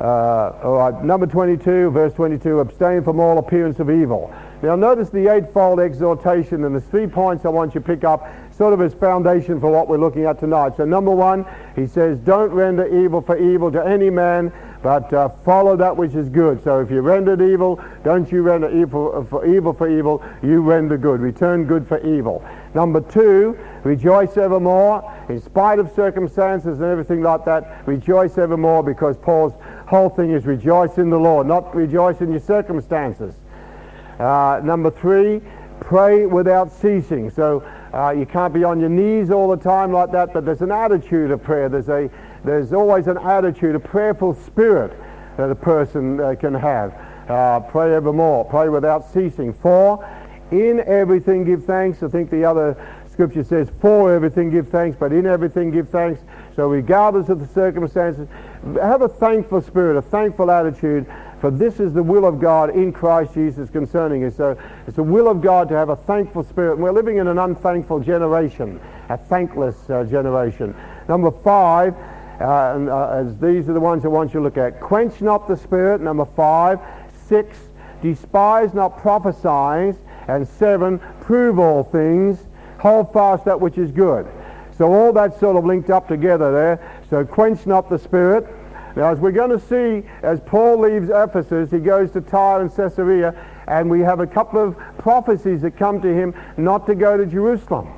B: Uh, all right, number 22, verse 22, abstain from all appearance of evil. Now notice the eightfold exhortation, and there's three points I want you to pick up, sort of as foundation for what we're looking at tonight. So number one, he says, don't render evil for evil to any man, but uh, follow that which is good. So if you rendered evil, don't you render evil for evil for evil, you render good. Return good for evil. Number two, rejoice evermore. In spite of circumstances and everything like that, rejoice evermore because Paul's whole thing is rejoice in the Lord, not rejoice in your circumstances. Uh, number three, pray without ceasing. So uh, you can't be on your knees all the time like that, but there's an attitude of prayer. There's, a, there's always an attitude, a prayerful spirit that a person uh, can have. Uh, pray evermore, pray without ceasing. Four, in everything give thanks. I think the other scripture says, for everything give thanks, but in everything give thanks. So regardless of the circumstances, have a thankful spirit, a thankful attitude, for this is the will of God in Christ Jesus concerning us. So it's the will of God to have a thankful spirit. And we're living in an unthankful generation, a thankless uh, generation. Number five, uh, and, uh, as these are the ones I want you to look at. Quench not the spirit, number five. Six, despise not prophesying. And seven, prove all things. Hold fast that which is good. So all that's sort of linked up together there. So quench not the spirit. Now, as we're going to see, as Paul leaves Ephesus, he goes to Tyre and Caesarea, and we have a couple of prophecies that come to him not to go to Jerusalem.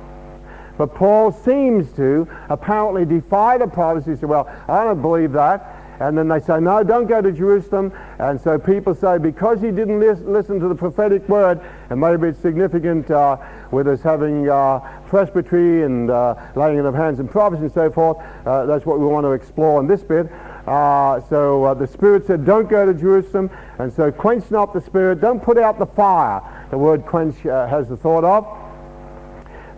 B: But Paul seems to apparently defy the prophecy. He said, well, I don't believe that. And then they say, no, don't go to Jerusalem. And so people say, because he didn't lis- listen to the prophetic word, and maybe it's significant uh, with us having uh, presbytery and uh, laying of hands and prophecy and so forth, uh, that's what we want to explore in this bit. Uh, so uh, the Spirit said, don't go to Jerusalem. And so quench not the Spirit. Don't put out the fire. The word quench has the thought of.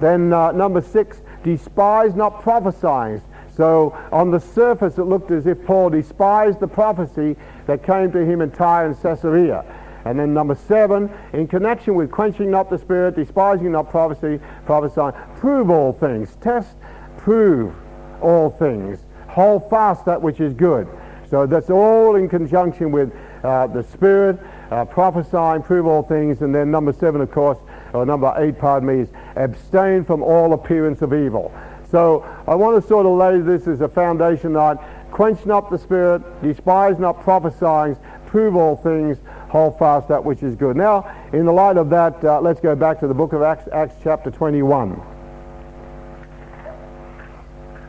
B: Then number six, despise not prophesying. So on the surface, it looked as if Paul despised the prophecy that came to him in Tyre and Caesarea. And then number seven, in connection with quenching not the spirit, despising not prophecy, prophesying, prove all things. Test, prove all things. Hold fast that which is good. So that's all in conjunction with uh, the spirit, uh, prophesying, prove all things. And then number seven, of course, or number eight, pardon me, is abstain from all appearance of evil. So I want to sort of lay this as a foundation that quench not the spirit, despise not prophesying, prove all things, hold fast that which is good. Now, in the light of that, uh, let's go back to the book of Acts, Acts chapter 21.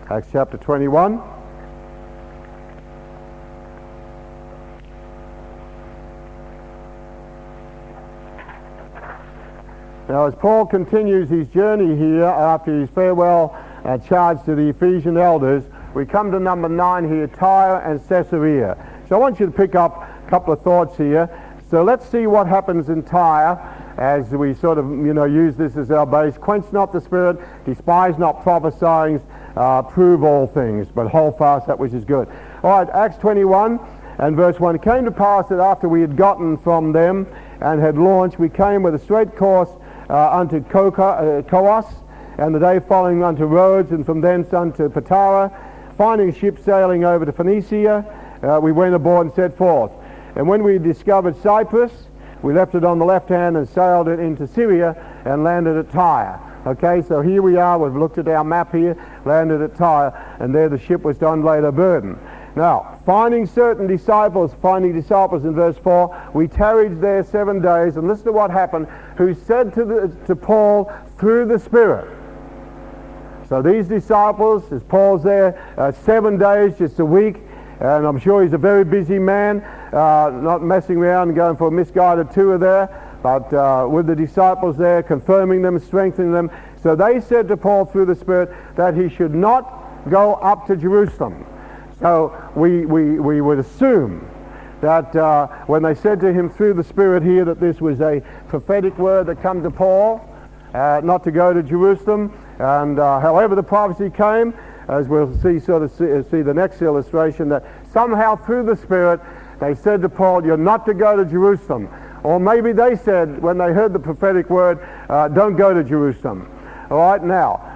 B: Acts chapter 21. Now, as Paul continues his journey here after his farewell charge to the Ephesian elders, we come to number nine here, Tyre and Caesarea. So I want you to pick up a couple of thoughts here. So let's see what happens in Tyre as we sort of, you know, use this as our base. Quench not the spirit, despise not prophesying, uh, prove all things, but hold fast that which is good. All right, Acts 21 and verse 1. It came to pass that after we had gotten from them and had launched, we came with a straight course uh, unto Coca, uh, Coos, and the day following unto Rhodes, and from thence unto Patara. Finding ships sailing over to Phoenicia, uh, we went aboard and set forth. And when we discovered Cyprus, we left it on the left hand and sailed it into Syria and landed at Tyre. Okay, so here we are. We've looked at our map here, landed at Tyre, and there the ship was to unload her burden. Now, finding certain disciples, finding disciples in verse 4, we tarried there seven days, and listen to what happened, who said to, the, to Paul through the Spirit, so these disciples, as Paul's there, uh, seven days, just a week, and I'm sure he's a very busy man, uh, not messing around and going for a misguided tour there, but uh, with the disciples there, confirming them, strengthening them. So they said to Paul through the Spirit that he should not go up to Jerusalem. So we, we, we would assume that uh, when they said to him through the Spirit here that this was a prophetic word that come to Paul, uh, not to go to Jerusalem, and uh, however the prophecy came, as we'll see sort of see, see, the next illustration, that somehow through the Spirit they said to Paul, you're not to go to Jerusalem. Or maybe they said, when they heard the prophetic word, uh, don't go to Jerusalem. All right, now,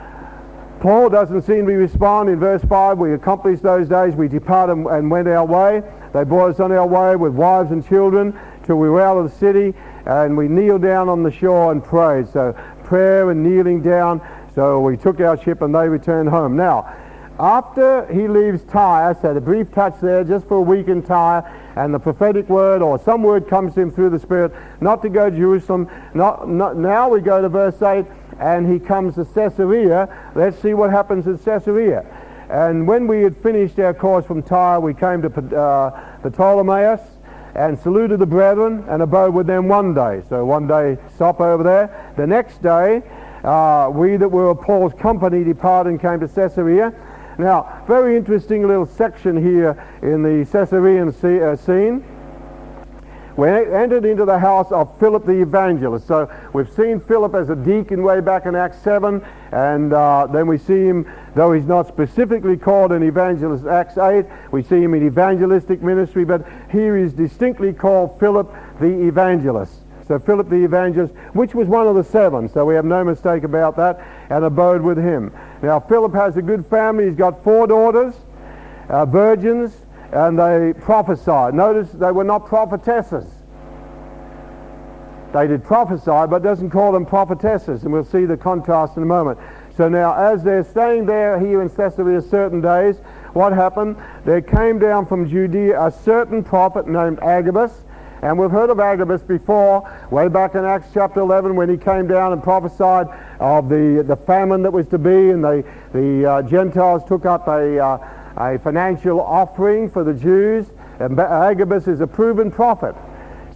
B: Paul doesn't seem to respond in verse 5. We accomplished those days. We departed and went our way. They brought us on our way with wives and children till we were out of the city and we kneeled down on the shore and prayed. So prayer and kneeling down. So we took our ship and they returned home. Now, after he leaves Tyre, so the brief touch there just for a week in Tyre, and the prophetic word or some word comes to him through the Spirit not to go to Jerusalem. Not, not, now we go to verse 8, and he comes to Caesarea. Let's see what happens at Caesarea. And when we had finished our course from Tyre, we came to uh, Ptolemais and saluted the brethren and abode with them one day. So one day stop over there. The next day, uh, we that were of Paul's company departed and came to Caesarea. Now, very interesting little section here in the Caesarean uh, scene. We entered into the house of Philip the evangelist. So we've seen Philip as a deacon way back in Acts 7, and uh, then we see him, though he's not specifically called an evangelist, Acts 8, we see him in evangelistic ministry, but here he's distinctly called Philip the evangelist. So Philip the evangelist, which was one of the seven, so we have no mistake about that, and abode with him. Now Philip has a good family. He's got four daughters, uh, virgins, and they prophesied. Notice they were not prophetesses. They did prophesy, but doesn't call them prophetesses, and we'll see the contrast in a moment. So now, as they're staying there here in Caesarea certain days, what happened? There came down from Judea a certain prophet named Agabus, and we've heard of Agabus before, way back in Acts chapter 11 when he came down and prophesied of the, the famine that was to be, and the, the uh, Gentiles took up a, uh, a financial offering for the Jews. And Agabus is a proven prophet.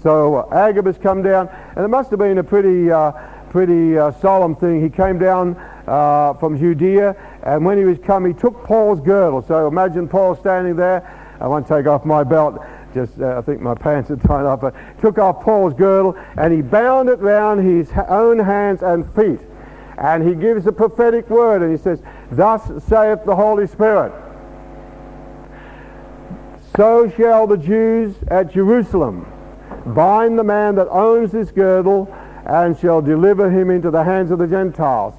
B: So uh, Agabus come down, and it must have been a pretty, uh, pretty uh, solemn thing. He came down uh, from Judea, and when he was come, he took Paul's girdle. So imagine Paul standing there. I won't take off my belt just uh, I think my pants are tied up, but took off Paul's girdle and he bound it round his own hands and feet. And he gives a prophetic word and he says, Thus saith the Holy Spirit, so shall the Jews at Jerusalem bind the man that owns this girdle and shall deliver him into the hands of the Gentiles.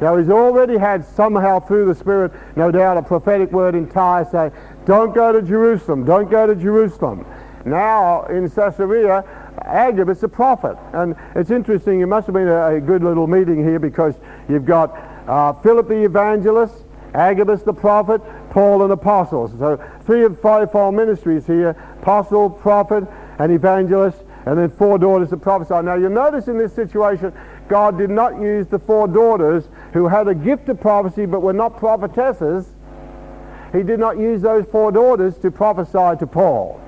B: Now he's already had somehow through the Spirit, no doubt, a prophetic word in Tyre saying, don't go to Jerusalem. Don't go to Jerusalem. Now in Caesarea, Agabus a prophet. And it's interesting, it must have been a, a good little meeting here because you've got uh, Philip the evangelist, Agabus the prophet, Paul an apostle. So three of five-fold ministries here, apostle, prophet, and evangelist, and then four daughters of prophesy. Now you'll notice in this situation, God did not use the four daughters who had a gift of prophecy but were not prophetesses he did not use those four daughters to prophesy to Paul.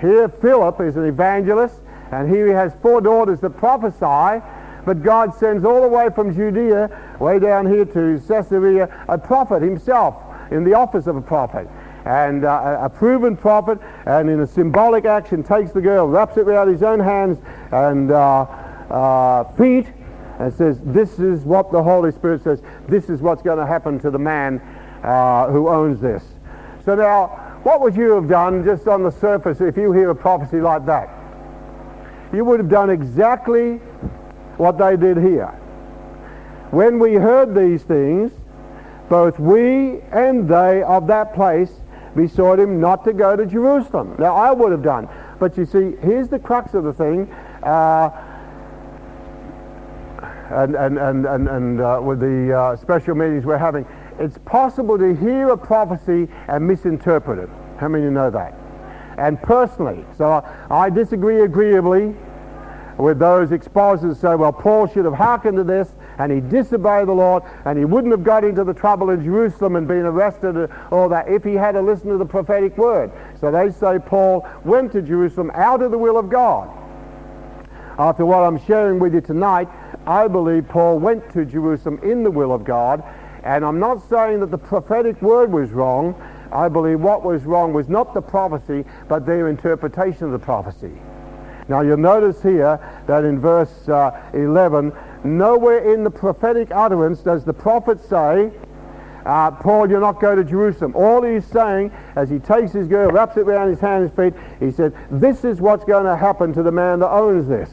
B: Here Philip is an evangelist, and here he has four daughters that prophesy, but God sends all the way from Judea, way down here to Caesarea, a prophet himself in the office of a prophet. And uh, a proven prophet, and in a symbolic action, takes the girl, wraps it around his own hands and uh, uh, feet, and says, This is what the Holy Spirit says. This is what's going to happen to the man uh, who owns this. So now, what would you have done just on the surface if you hear a prophecy like that? You would have done exactly what they did here. When we heard these things, both we and they of that place besought him not to go to Jerusalem. Now, I would have done. But you see, here's the crux of the thing. Uh, and and, and, and, and uh, with the uh, special meetings we're having, it's possible to hear a prophecy and misinterpret it. How many of you know that? And personally, so I disagree agreeably with those expositors who say, well, Paul should have hearkened to this and he disobeyed the Lord and he wouldn't have got into the trouble in Jerusalem and been arrested or that if he had to listen to the prophetic word. So they say Paul went to Jerusalem out of the will of God. After what I'm sharing with you tonight, I believe Paul went to Jerusalem in the will of God and I'm not saying that the prophetic word was wrong. I believe what was wrong was not the prophecy, but their interpretation of the prophecy. Now you'll notice here that in verse uh, 11, nowhere in the prophetic utterance does the prophet say, uh, Paul, you'll not go to Jerusalem. All he's saying, as he takes his girl, wraps it around his hands and feet, he said, this is what's going to happen to the man that owns this.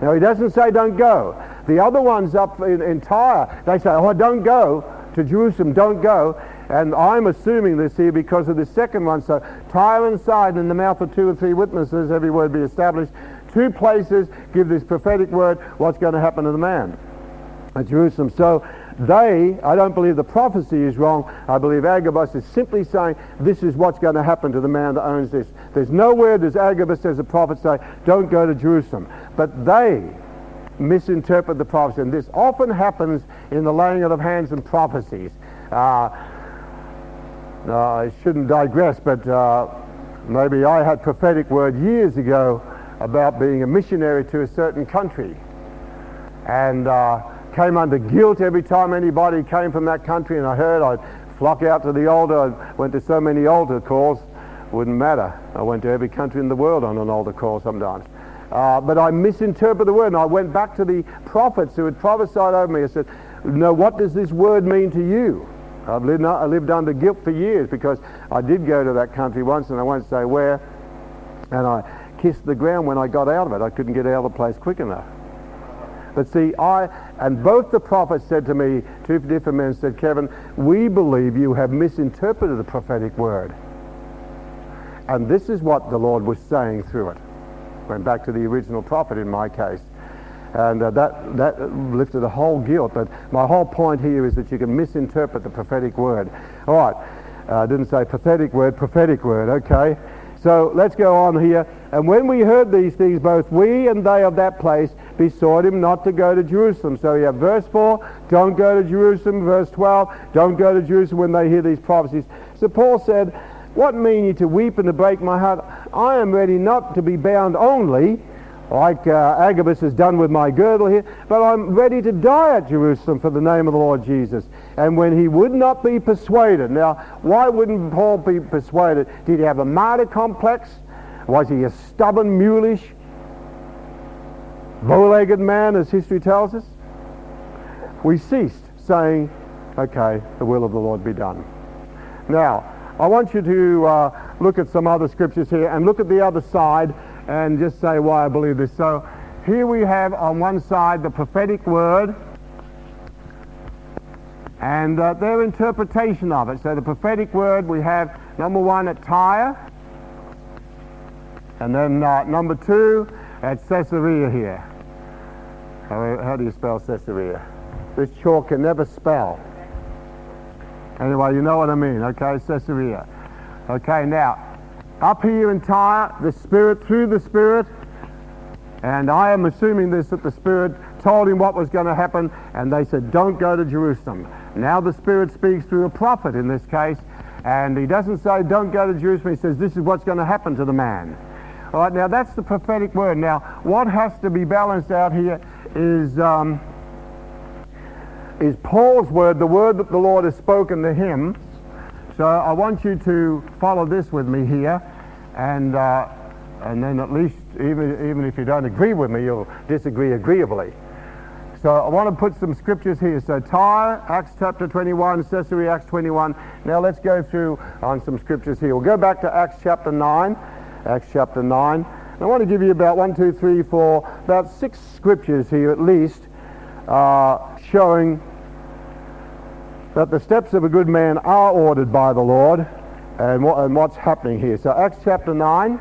B: Now he doesn't say don't go, The other ones up in, in Tyre, they say, oh, don't go to Jerusalem, don't go. And I'm assuming this here because of the second one. So Tyre and Sidon, in the mouth of two or three witnesses, every word be established. Two places give this prophetic word what's going to happen to the man at Jerusalem. So they, I don't believe the prophecy is wrong. I believe Agabus is simply saying this is what's going to happen to the man that owns this. There's nowhere does Agabus as a prophet say, don't go to Jerusalem. But they misinterpret the prophecy. And this often happens in the laying out of hands and prophecies. Uh, uh, I shouldn't digress, but uh, maybe I had prophetic word years ago about being a missionary to a certain country. And uh, came under guilt every time anybody came from that country and I heard I'd flock out to the altar. I went to so many altar calls, wouldn't matter. I went to every country in the world on an altar call sometimes. Uh, but I misinterpreted the word and I went back to the prophets who had prophesied over me. I said, no, what does this word mean to you? I've lived, I lived under guilt for years because I did go to that country once and I won't say where and I kissed the ground when I got out of it. I couldn't get out of the place quick enough. But see, I, and both the prophets said to me, two different men said, Kevin, we believe you have misinterpreted the prophetic word. And this is what the Lord was saying through it. Went back to the original prophet in my case. And uh, that, that lifted a whole guilt. But my whole point here is that you can misinterpret the prophetic word. All right. I uh, didn't say pathetic word, prophetic word, okay? So let's go on here. And when we heard these things, both we and they of that place besought him not to go to Jerusalem. So you have verse 4, don't go to Jerusalem. Verse 12, don't go to Jerusalem when they hear these prophecies. So Paul said, What mean ye to weep and to break my heart? I am ready not to be bound only, like uh, Agabus has done with my girdle here, but I'm ready to die at Jerusalem for the name of the Lord Jesus. And when he would not be persuaded, now, why wouldn't Paul be persuaded? Did he have a martyr complex? Was he a stubborn, mulish, bow-legged man, as history tells us? We ceased saying, okay, the will of the Lord be done. Now, I want you to uh, look at some other scriptures here and look at the other side and just say why I believe this. So here we have on one side the prophetic word and uh, their interpretation of it. So the prophetic word we have number one at Tyre and then uh, number two at Caesarea here. How, how do you spell Caesarea? This chalk can never spell. Anyway, you know what I mean, okay? Caesarea. Okay, now, up here in Tyre, the Spirit, through the Spirit, and I am assuming this, that the Spirit told him what was going to happen, and they said, don't go to Jerusalem. Now the Spirit speaks through a prophet in this case, and he doesn't say, don't go to Jerusalem. He says, this is what's going to happen to the man. All right, now that's the prophetic word. Now, what has to be balanced out here is, um, is Paul's word, the word that the Lord has spoken to him. So I want you to follow this with me here, and, uh, and then at least, even, even if you don't agree with me, you'll disagree agreeably. So I want to put some scriptures here. So Tyre, Acts chapter 21, Caesarea, Acts 21. Now let's go through on some scriptures here. We'll go back to Acts chapter 9. Acts chapter 9. I want to give you about one, two, three, four, about six scriptures here at least, uh, showing that the steps of a good man are ordered by the Lord and, what, and what's happening here. So Acts chapter 9.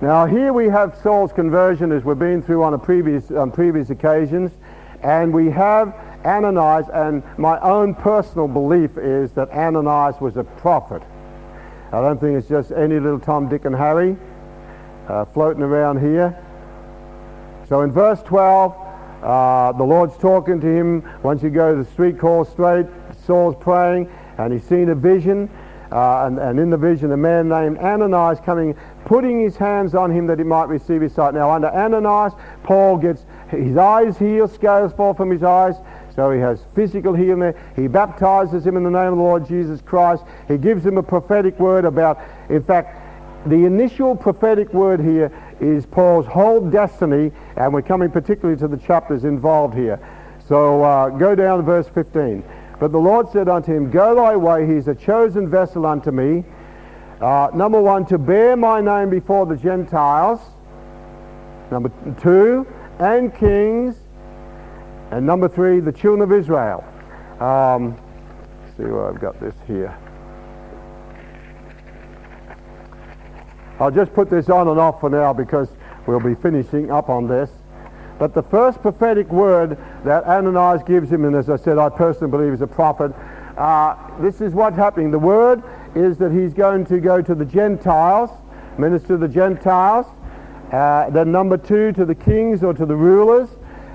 B: Now here we have Saul's conversion as we've been through on, a previous, on previous occasions. And we have Ananias, and my own personal belief is that Ananias was a prophet. I don't think it's just any little Tom, Dick, and Harry uh, floating around here. So in verse 12, uh, the Lord's talking to him. Once you go to the street called Straight, Saul's praying, and he's seen a vision. Uh, and, and, in the vision, a man named Ananias coming, putting his hands on him that he might receive his sight. Now, under Ananias, Paul gets his eyes healed, scales fall from his eyes. So he has physical healing. He baptizes him in the name of the Lord Jesus Christ. He gives him a prophetic word about, in fact, the initial prophetic word here is Paul's whole destiny, and we're coming particularly to the chapters involved here. So uh, go down to verse 15. But the Lord said unto him, Go thy way, he is a chosen vessel unto me, Uh, number one, to bear my name before the Gentiles. Number two, and kings. And number three, the children of Israel. Um, see where I've got this here. I'll just put this on and off for now because we'll be finishing up on this. But the first prophetic word that Ananias gives him, and as I said, I personally believe is a prophet, uh, this is what's happening. The word is that he's going to go to the Gentiles, minister to the Gentiles. Uh, then number two to the kings or to the rulers.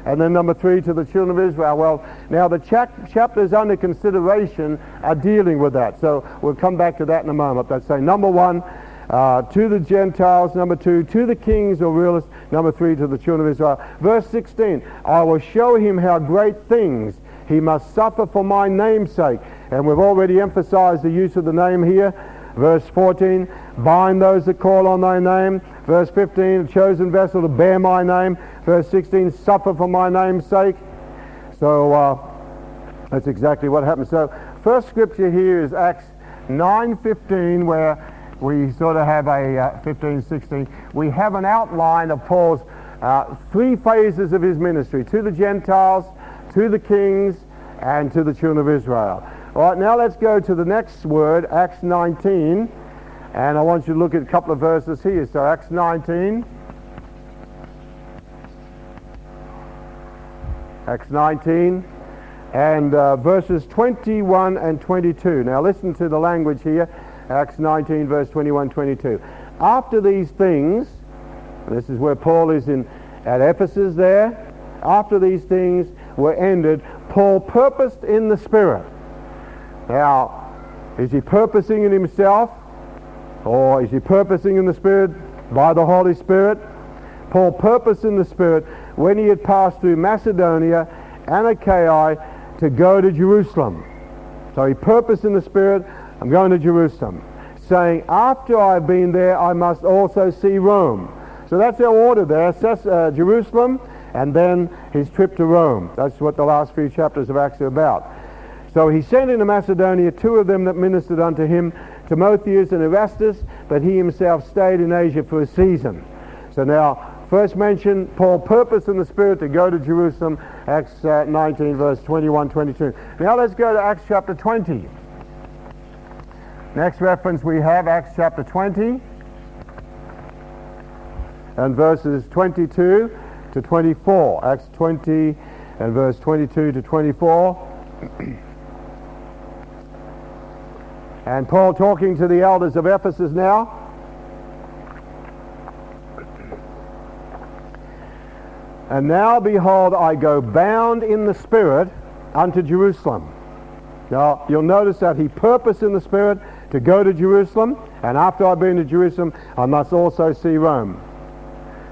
B: And then number three to the children of Israel. Well, now the chap- chapters under consideration are dealing with that. So we'll come back to that in a moment. Let's say number one, uh, to the Gentiles, number two, to the kings or rulers, number three, to the children of Israel. Verse 16, I will show him how great things he must suffer for my name's sake. And we've already emphasized the use of the name here. Verse 14, bind those that call on thy name. Verse 15, a chosen vessel to bear my name. Verse 16, suffer for my name's sake. So uh, that's exactly what happened. So first scripture here is Acts 9.15 where we sort of have a uh, 15, 16. We have an outline of Paul's uh, three phases of his ministry, to the Gentiles, to the kings, and to the children of Israel. All right, now let's go to the next word, Acts 19. And I want you to look at a couple of verses here. So Acts 19. Acts 19 and uh, verses 21 and 22. Now listen to the language here. Acts 19 verse 21, 22. After these things, this is where Paul is in at Ephesus there. After these things were ended, Paul purposed in the Spirit now, is he purposing in himself or is he purposing in the Spirit by the Holy Spirit? Paul purposed in the Spirit when he had passed through Macedonia and Achaia to go to Jerusalem. So he purposed in the Spirit, I'm going to Jerusalem, saying, after I've been there, I must also see Rome. So that's our order there, uh, Jerusalem, and then his trip to Rome. That's what the last few chapters of Acts are about. So he sent into Macedonia two of them that ministered unto him, Timotheus and Erastus, but he himself stayed in Asia for a season. So now, first mention, Paul purposed in the Spirit to go to Jerusalem, Acts uh, 19, verse 21, 22. Now let's go to Acts chapter 20. Next reference we have, Acts chapter 20, and verses 22 to 24. Acts 20 and verse 22 to 24. And Paul talking to the elders of Ephesus now. And now behold, I go bound in the Spirit unto Jerusalem. Now, you'll notice that he purposed in the Spirit to go to Jerusalem, and after I've been to Jerusalem, I must also see Rome.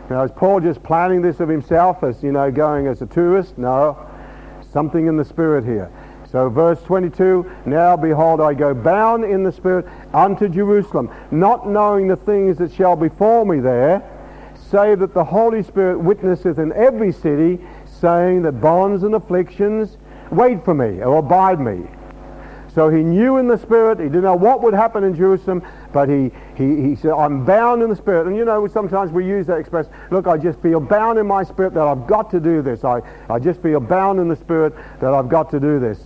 B: Now, is Paul just planning this of himself as, you know, going as a tourist? No. Something in the Spirit here. So verse 22, Now behold, I go bound in the Spirit unto Jerusalem, not knowing the things that shall befall me there, save that the Holy Spirit witnesseth in every city, saying that bonds and afflictions wait for me or abide me. So he knew in the Spirit, he didn't know what would happen in Jerusalem, but he, he, he said, I'm bound in the Spirit. And you know, sometimes we use that expression, look, I just feel bound in my Spirit that I've got to do this. I, I just feel bound in the Spirit that I've got to do this.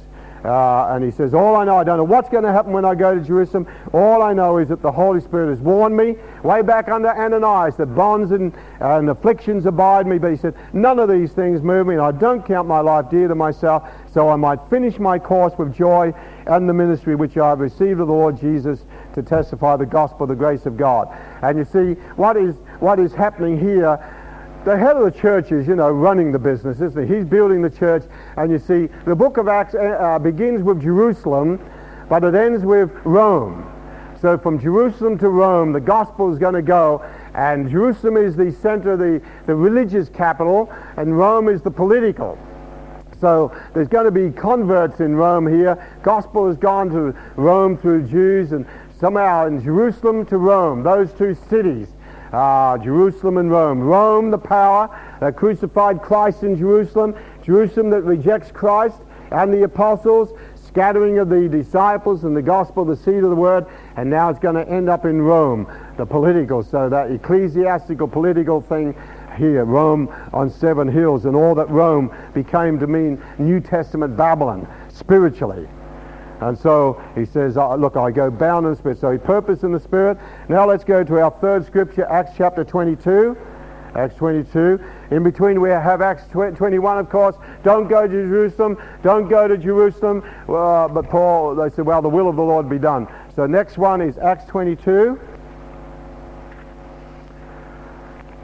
B: Uh, and he says, all I know, I don't know what's going to happen when I go to Jerusalem. All I know is that the Holy Spirit has warned me way back under Ananias that bonds and, and afflictions abide me. But he said, none of these things move me, and I don't count my life dear to myself, so I might finish my course with joy and the ministry which I have received of the Lord Jesus to testify the gospel, the grace of God. And you see, what is, what is happening here the head of the church is, you know, running the business, isn't he? He's building the church. And you see, the book of Acts uh, uh, begins with Jerusalem, but it ends with Rome. So from Jerusalem to Rome, the gospel is going to go. And Jerusalem is the center, the, the religious capital, and Rome is the political. So there's going to be converts in Rome here. Gospel has gone to Rome through Jews, and somehow in Jerusalem to Rome, those two cities Ah, Jerusalem and Rome. Rome, the power that crucified Christ in Jerusalem. Jerusalem that rejects Christ and the apostles. Scattering of the disciples and the gospel, the seed of the word. and now it's going to end up in Rome, the political, so that ecclesiastical political thing here, Rome on seven hills, and all that Rome became to mean New Testament Babylon, spiritually. And so he says, oh, look, I go bound in the Spirit. So he purposed in the Spirit. Now let's go to our third scripture, Acts chapter 22. Acts 22. In between we have Acts 21, of course. Don't go to Jerusalem. Don't go to Jerusalem. Uh, but Paul, they said, well, the will of the Lord be done. So next one is Acts 22.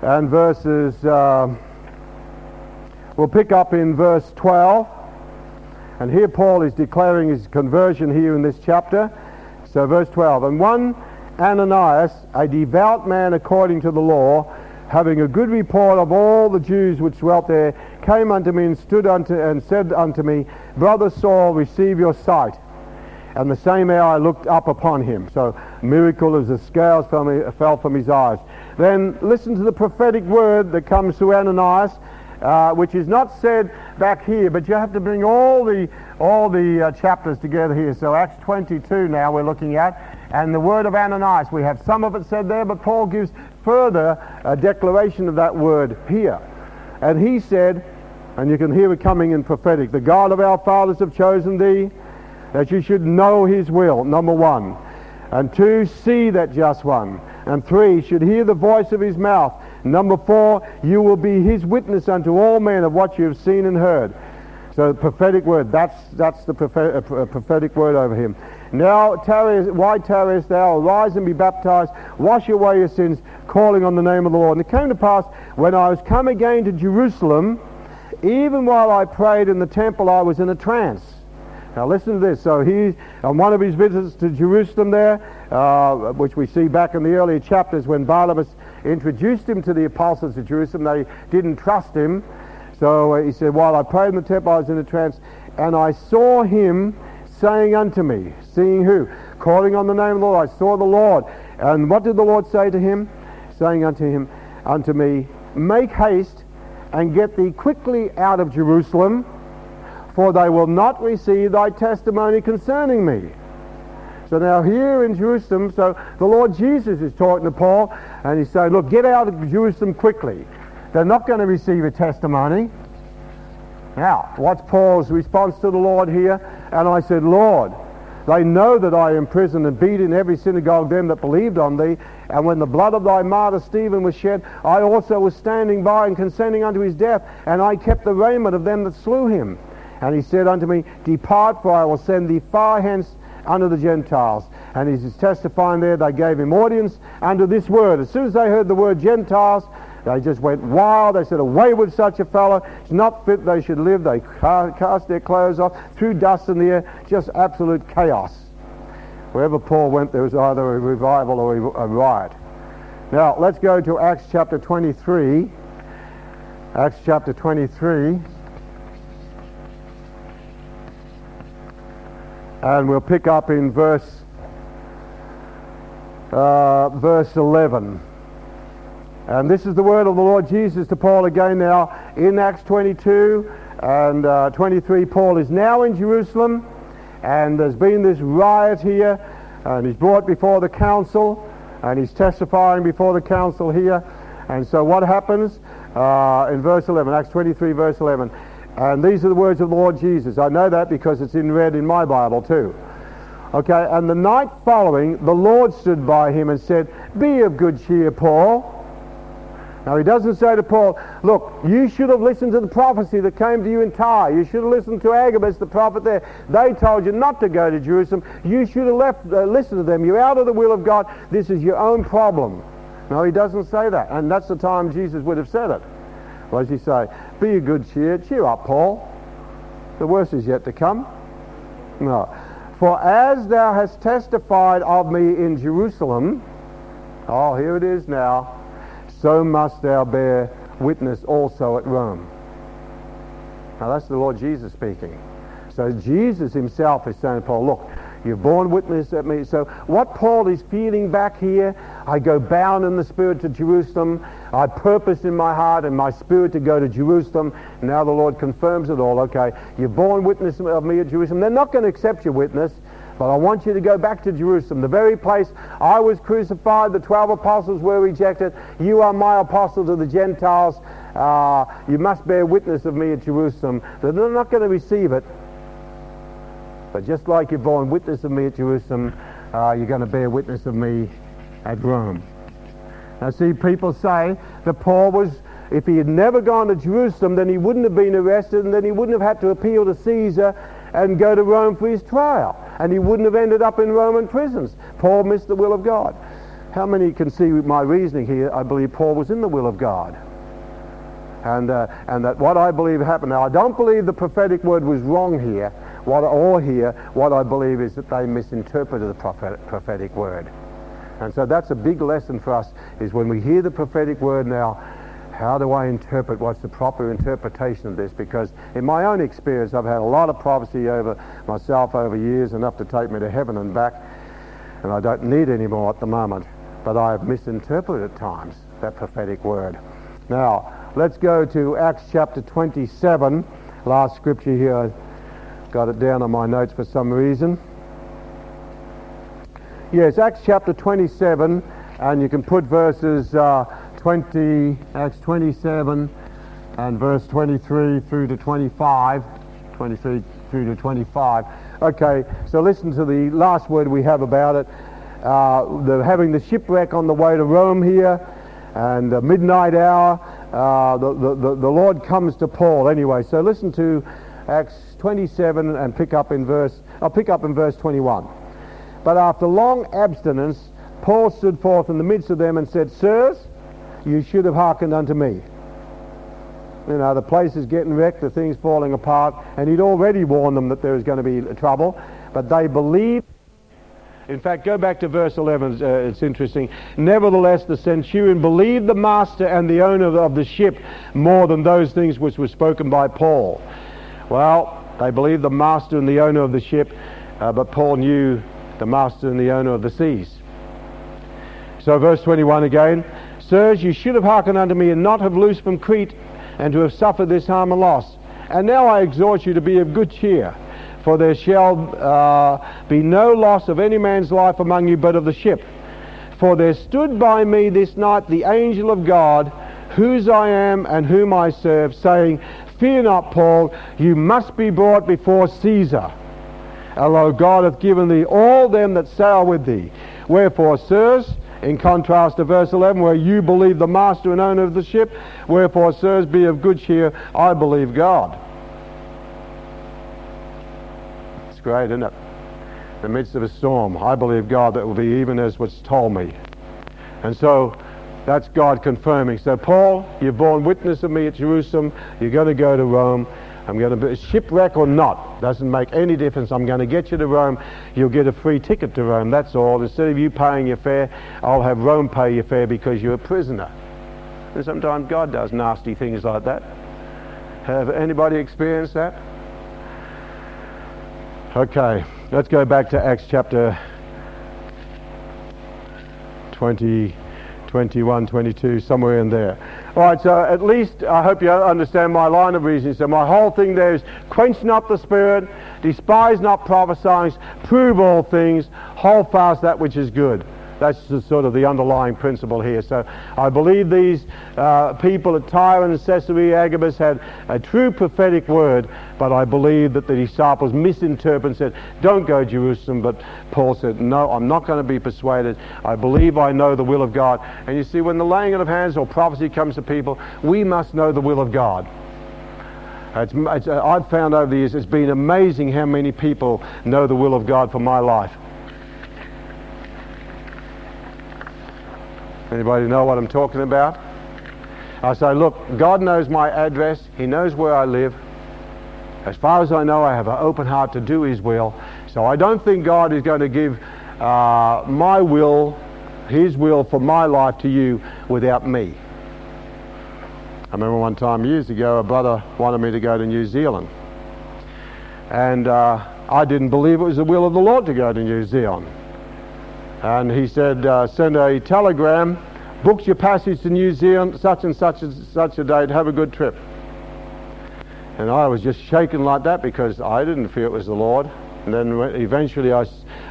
B: And verses, uh, we'll pick up in verse 12. And here Paul is declaring his conversion here in this chapter. So verse 12. And one Ananias, a devout man according to the law, having a good report of all the Jews which dwelt there, came unto me and stood unto and said unto me, Brother Saul, receive your sight. And the same hour I looked up upon him. So miracle as the scales fell, from his eyes. Then listen to the prophetic word that comes to Ananias, uh, which is not said back here, but you have to bring all the all the uh, chapters together here. So Acts 22 now we're looking at, and the word of Ananias. We have some of it said there, but Paul gives further a declaration of that word here. And he said, and you can hear it coming in prophetic, the God of our fathers have chosen thee, that you should know his will, number one. And two, see that just one. And three, should hear the voice of his mouth. Number four, you will be his witness unto all men of what you have seen and heard. So prophetic word, that's, that's the prophetic, uh, prophetic word over him. Now, tarry, why tarriest thou? Arise and be baptized, wash away your sins, calling on the name of the Lord. And it came to pass, when I was come again to Jerusalem, even while I prayed in the temple, I was in a trance. Now listen to this. So he, on one of his visits to Jerusalem there, uh, which we see back in the earlier chapters when Barnabas introduced him to the apostles of Jerusalem, they didn't trust him. So uh, he said, while I prayed in the temple, I was in a trance, and I saw him saying unto me, seeing who? Calling on the name of the Lord. I saw the Lord. And what did the Lord say to him? Saying unto him, unto me, Make haste and get thee quickly out of Jerusalem, for they will not receive thy testimony concerning me. So now here in Jerusalem, so the Lord Jesus is talking to Paul, and he's saying, look, get out of Jerusalem quickly. They're not going to receive a testimony. Now, what's Paul's response to the Lord here? And I said, Lord, they know that I imprisoned and beat in every synagogue them that believed on thee. And when the blood of thy martyr Stephen was shed, I also was standing by and consenting unto his death, and I kept the raiment of them that slew him. And he said unto me, Depart, for I will send thee far hence unto the Gentiles. And he's testifying there, they gave him audience unto this word. As soon as they heard the word Gentiles, they just went wild. They said, Away with such a fellow. It's not fit they should live. They cast their clothes off, threw dust in the air. Just absolute chaos. Wherever Paul went, there was either a revival or a riot. Now, let's go to Acts chapter 23. Acts chapter 23. And we'll pick up in verse, uh, verse 11. And this is the word of the Lord Jesus to Paul again now in Acts 22 and uh, 23. Paul is now in Jerusalem and there's been this riot here and he's brought before the council and he's testifying before the council here. And so what happens uh, in verse 11, Acts 23 verse 11. And these are the words of the Lord Jesus. I know that because it's in red in my Bible too. Okay, and the night following, the Lord stood by him and said, Be of good cheer, Paul. Now he doesn't say to Paul, look, you should have listened to the prophecy that came to you in Tyre. You should have listened to Agabus, the prophet there. They told you not to go to Jerusalem. You should have left, uh, listened to them. You're out of the will of God. This is your own problem. No, he doesn't say that. And that's the time Jesus would have said it. What does he say? Be a good cheer. Cheer up, Paul. The worst is yet to come. No. For as thou hast testified of me in Jerusalem, oh, here it is now so must thou bear witness also at Rome. Now that's the Lord Jesus speaking. So Jesus himself is saying to Paul, look, you've borne witness at me. So what Paul is feeling back here, I go bound in the spirit to Jerusalem. I purpose in my heart and my spirit to go to Jerusalem. Now the Lord confirms it all. Okay, you've borne witness of me at Jerusalem. They're not going to accept your witness. But I want you to go back to Jerusalem, the very place I was crucified, the 12 apostles were rejected. You are my apostle to the Gentiles. Uh, you must bear witness of me at Jerusalem. They're not going to receive it. But just like you're borne witness of me at Jerusalem, uh, you're going to bear witness of me at Rome. Now, see, people say that Paul was, if he had never gone to Jerusalem, then he wouldn't have been arrested and then he wouldn't have had to appeal to Caesar and go to Rome for his trial. And he wouldn't have ended up in Roman prisons. Paul missed the will of God. How many can see my reasoning here? I believe Paul was in the will of God. And, uh, and that what I believe happened. Now, I don't believe the prophetic word was wrong here. What, or here, what I believe is that they misinterpreted the prophetic, prophetic word. And so that's a big lesson for us, is when we hear the prophetic word now, how do I interpret what's the proper interpretation of this? Because in my own experience, I've had a lot of prophecy over myself over years, enough to take me to heaven and back, and I don't need any more at the moment. But I have misinterpreted at times that prophetic word. Now, let's go to Acts chapter 27, last scripture here. Got it down on my notes for some reason. Yes, Acts chapter 27, and you can put verses uh, 20, Acts 27, and verse 23 through to 25. 23 through to 25. Okay, so listen to the last word we have about it. Uh, the, having the shipwreck on the way to Rome here, and the midnight hour, uh, the, the, the Lord comes to Paul anyway. So listen to Acts 27 and pick up in verse, I'll pick up in verse 21. But after long abstinence, Paul stood forth in the midst of them and said, Sirs, you should have hearkened unto me. You know, the place is getting wrecked, the thing's falling apart, and he'd already warned them that there was going to be trouble, but they believed. In fact, go back to verse 11, uh, it's interesting. Nevertheless, the centurion believed the master and the owner of the ship more than those things which were spoken by Paul. Well, they believed the master and the owner of the ship, uh, but Paul knew the master and the owner of the seas. So verse 21 again, Sirs, you should have hearkened unto me and not have loosed from Crete and to have suffered this harm and loss. And now I exhort you to be of good cheer, for there shall uh, be no loss of any man's life among you but of the ship. For there stood by me this night the angel of God, whose I am and whom I serve, saying, Fear not, Paul, you must be brought before Caesar. Although God hath given thee all them that sail with thee. Wherefore, sirs, in contrast to verse 11, where you believe the master and owner of the ship, wherefore, sirs, be of good cheer, I believe God. It's great, isn't it? In the midst of a storm, I believe God that will be even as was told me. And so, that's God confirming. So, Paul, you've borne witness of me at Jerusalem. You're going to go to Rome. I'm going to be shipwreck or not. Doesn't make any difference. I'm going to get you to Rome. You'll get a free ticket to Rome. That's all. Instead of you paying your fare, I'll have Rome pay your fare because you're a prisoner. And sometimes God does nasty things like that. Have anybody experienced that? Okay, let's go back to Acts chapter 20. 21, 22, somewhere in there. All right, so at least I hope you understand my line of reasoning. So my whole thing there is quench not the spirit, despise not prophesying, prove all things, hold fast that which is good. That's the, sort of the underlying principle here. So I believe these uh, people at Tyre and Caesarea Agabus had a true prophetic word, but I believe that the disciples misinterpreted and said, don't go to Jerusalem. But Paul said, no, I'm not going to be persuaded. I believe I know the will of God. And you see, when the laying on of hands or prophecy comes to people, we must know the will of God. It's, it's, I've found over the years it's been amazing how many people know the will of God for my life. Anybody know what I'm talking about? I say, look, God knows my address. He knows where I live. As far as I know, I have an open heart to do His will. So I don't think God is going to give uh, my will, His will for my life to you without me. I remember one time years ago, a brother wanted me to go to New Zealand. And uh, I didn't believe it was the will of the Lord to go to New Zealand. And he said, uh, send a telegram, book your passage to New Zealand, such and such and such a date, have a good trip. And I was just shaken like that because I didn't feel it was the Lord. And then eventually I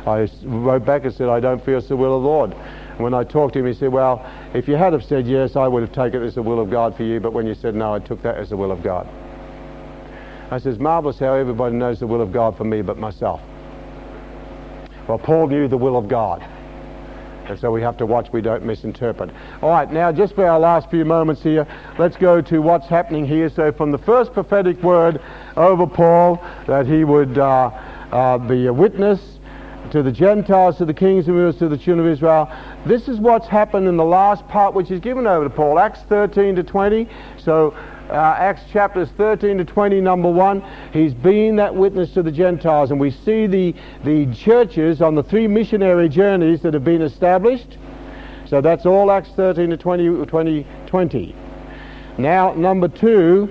B: I wrote back and said, I don't feel it's the will of the Lord. And when I talked to him, he said, Well, if you had have said yes, I would have taken it as the will of God for you, but when you said no, I took that as the will of God. I said, It's marvelous how everybody knows the will of God for me but myself. Well, Paul knew the will of God. So we have to watch we don't misinterpret. All right, now just for our last few moments here, let's go to what's happening here. So from the first prophetic word over Paul that he would uh, uh, be a witness to the Gentiles, to the kings and rulers, to the children of Israel. This is what's happened in the last part which is given over to Paul, Acts 13 to 20. So uh, Acts chapters 13 to 20, number one, he's been that witness to the Gentiles. And we see the, the churches on the three missionary journeys that have been established. So that's all Acts 13 to 20, 20, 20. Now, number two,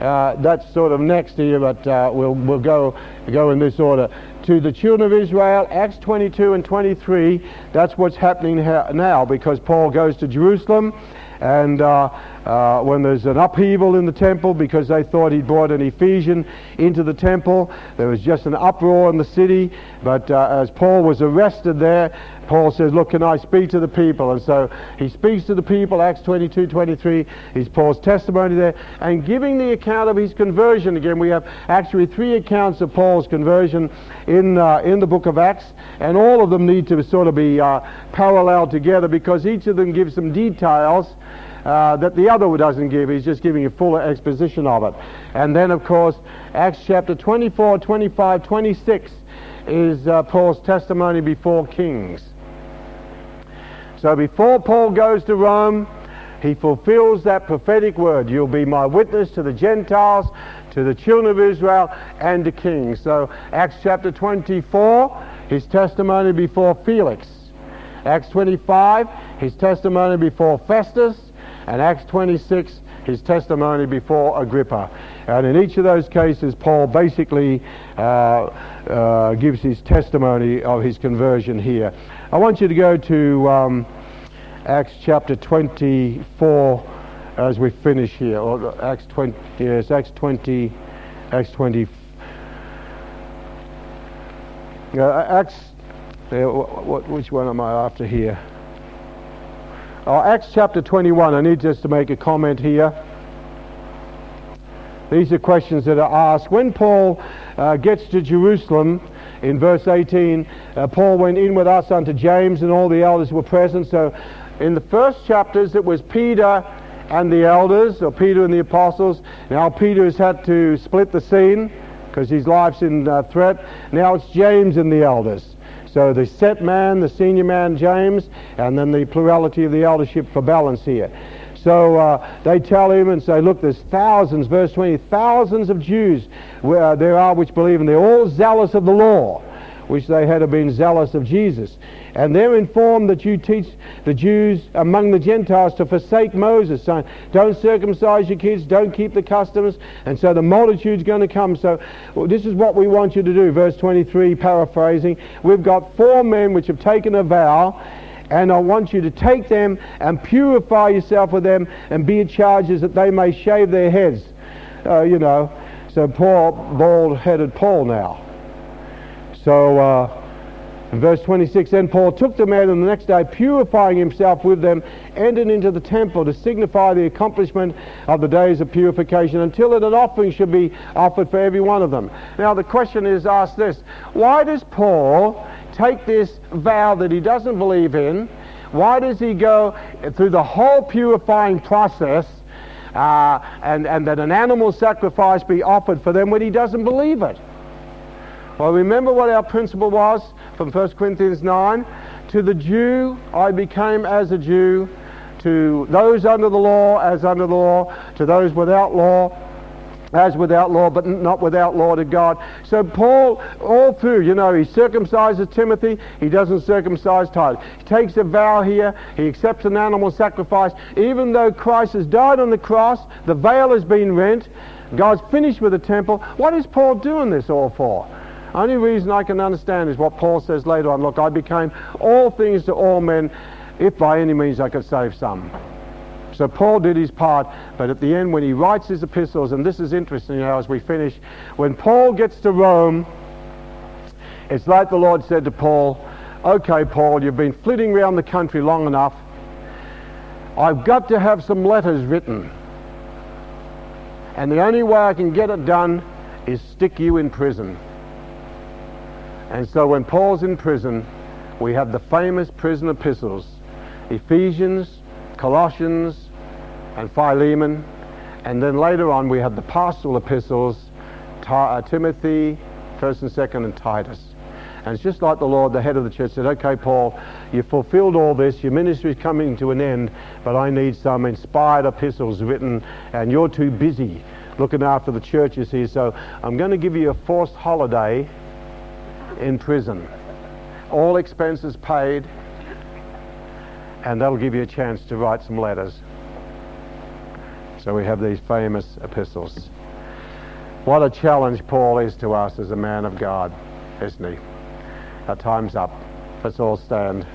B: uh, that's sort of next here, but uh, we'll, we'll go, go in this order. To the children of Israel, Acts 22 and 23, that's what's happening now because Paul goes to Jerusalem and uh, uh, when there's an upheaval in the temple because they thought he'd brought an Ephesian into the temple. There was just an uproar in the city. But uh, as Paul was arrested there, Paul says, Look, can I speak to the people? And so he speaks to the people, Acts 22 23. He's Paul's testimony there. And giving the account of his conversion. Again, we have actually three accounts of Paul's conversion in, uh, in the book of Acts. And all of them need to sort of be uh, paralleled together because each of them gives some details uh, that the other doesn't give. He's just giving a fuller exposition of it. And then, of course, Acts chapter 24, 25, 26 is uh, Paul's testimony before kings. So before Paul goes to Rome, he fulfills that prophetic word. You'll be my witness to the Gentiles, to the children of Israel, and to kings. So Acts chapter 24, his testimony before Felix. Acts 25, his testimony before Festus and Acts 26, his testimony before Agrippa. And in each of those cases, Paul basically uh, uh, gives his testimony of his conversion here. I want you to go to um, Acts chapter 24 as we finish here, or Acts 20, yes, Acts 20, Acts 20. Uh, Acts, uh, which one am I after here? Oh, Acts chapter 21, I need just to make a comment here. These are questions that are asked. When Paul uh, gets to Jerusalem, in verse 18, uh, Paul went in with us unto James, and all the elders were present. So in the first chapters, it was Peter and the elders, or Peter and the apostles. Now Peter has had to split the scene because his life's in uh, threat. Now it's James and the elders. So the set man, the senior man, James, and then the plurality of the eldership for balance here. So uh, they tell him and say, look, there's thousands, verse 20, thousands of Jews where, uh, there are which believe, and they're all zealous of the law, which they had been zealous of Jesus. And they're informed that you teach the Jews among the Gentiles to forsake Moses, saying, don't circumcise your kids, don't keep the customs. And so the multitude's going to come. So well, this is what we want you to do. Verse 23, paraphrasing. We've got four men which have taken a vow and I want you to take them and purify yourself with them and be at charges that they may shave their heads. Uh, you know, so poor bald-headed Paul now. So uh, in verse 26, then Paul took the men, and the next day, purifying himself with them, entered into the temple to signify the accomplishment of the days of purification, until that an offering should be offered for every one of them. Now, the question is asked this why does Paul take this vow that he doesn't believe in? Why does he go through the whole purifying process uh, and, and that an animal sacrifice be offered for them when he doesn't believe it? Well, remember what our principle was? from 1 Corinthians 9. To the Jew I became as a Jew, to those under the law as under the law, to those without law as without law, but not without law to God. So Paul, all through, you know, he circumcises Timothy, he doesn't circumcise Titus. He takes a vow here, he accepts an animal sacrifice. Even though Christ has died on the cross, the veil has been rent, God's finished with the temple. What is Paul doing this all for? Only reason I can understand is what Paul says later on. Look, I became all things to all men, if by any means I could save some. So Paul did his part, but at the end when he writes his epistles, and this is interesting know, as we finish, when Paul gets to Rome, It's like the Lord said to Paul, Okay, Paul, you've been flitting around the country long enough. I've got to have some letters written. And the only way I can get it done is stick you in prison. And so when Paul's in prison, we have the famous prison epistles Ephesians, Colossians, and Philemon. And then later on, we have the pastoral epistles uh, Timothy, 1st and 2nd, and Titus. And it's just like the Lord, the head of the church, said, Okay, Paul, you've fulfilled all this, your ministry is coming to an end, but I need some inspired epistles written, and you're too busy looking after the churches here, so I'm going to give you a forced holiday in prison. All expenses paid, and that'll give you a chance to write some letters. So we have these famous epistles. What a challenge Paul is to us as a man of God, isn't he? Our time's up. Let's all stand.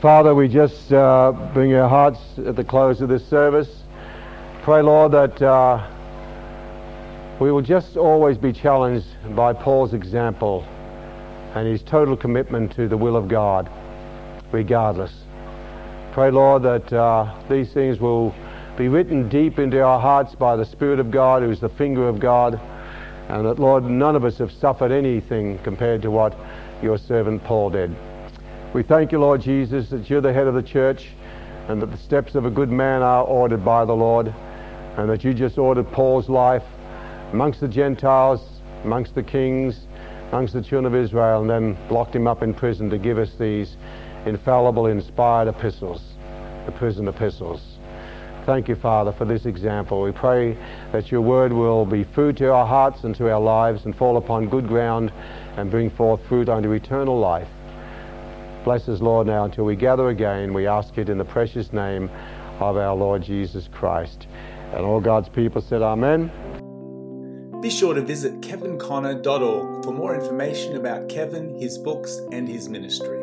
B: Father, we just uh, bring our hearts at the close of this service. Pray, Lord, that uh, we will just always be challenged by Paul's example and his total commitment to the will of God, regardless. Pray, Lord, that uh, these things will be written deep into our hearts by the Spirit of God, who is the finger of God, and that, Lord, none of us have suffered anything compared to what your servant Paul did. We thank you, Lord Jesus, that you're the head of the church and that the steps of a good man are ordered by the Lord, and that you just ordered Paul's life amongst the Gentiles, amongst the kings, amongst the children of Israel, and then locked him up in prison to give us these infallible, inspired epistles, the prison epistles. Thank you, Father, for this example. We pray that your word will be food to our hearts and to our lives and fall upon good ground and bring forth fruit unto eternal life. Bless us, Lord, now until we gather again. We ask it in the precious name of our Lord Jesus Christ. And all God's people said, Amen.
A: Be sure to visit kevinconner.org for more information about Kevin, his books, and his ministry.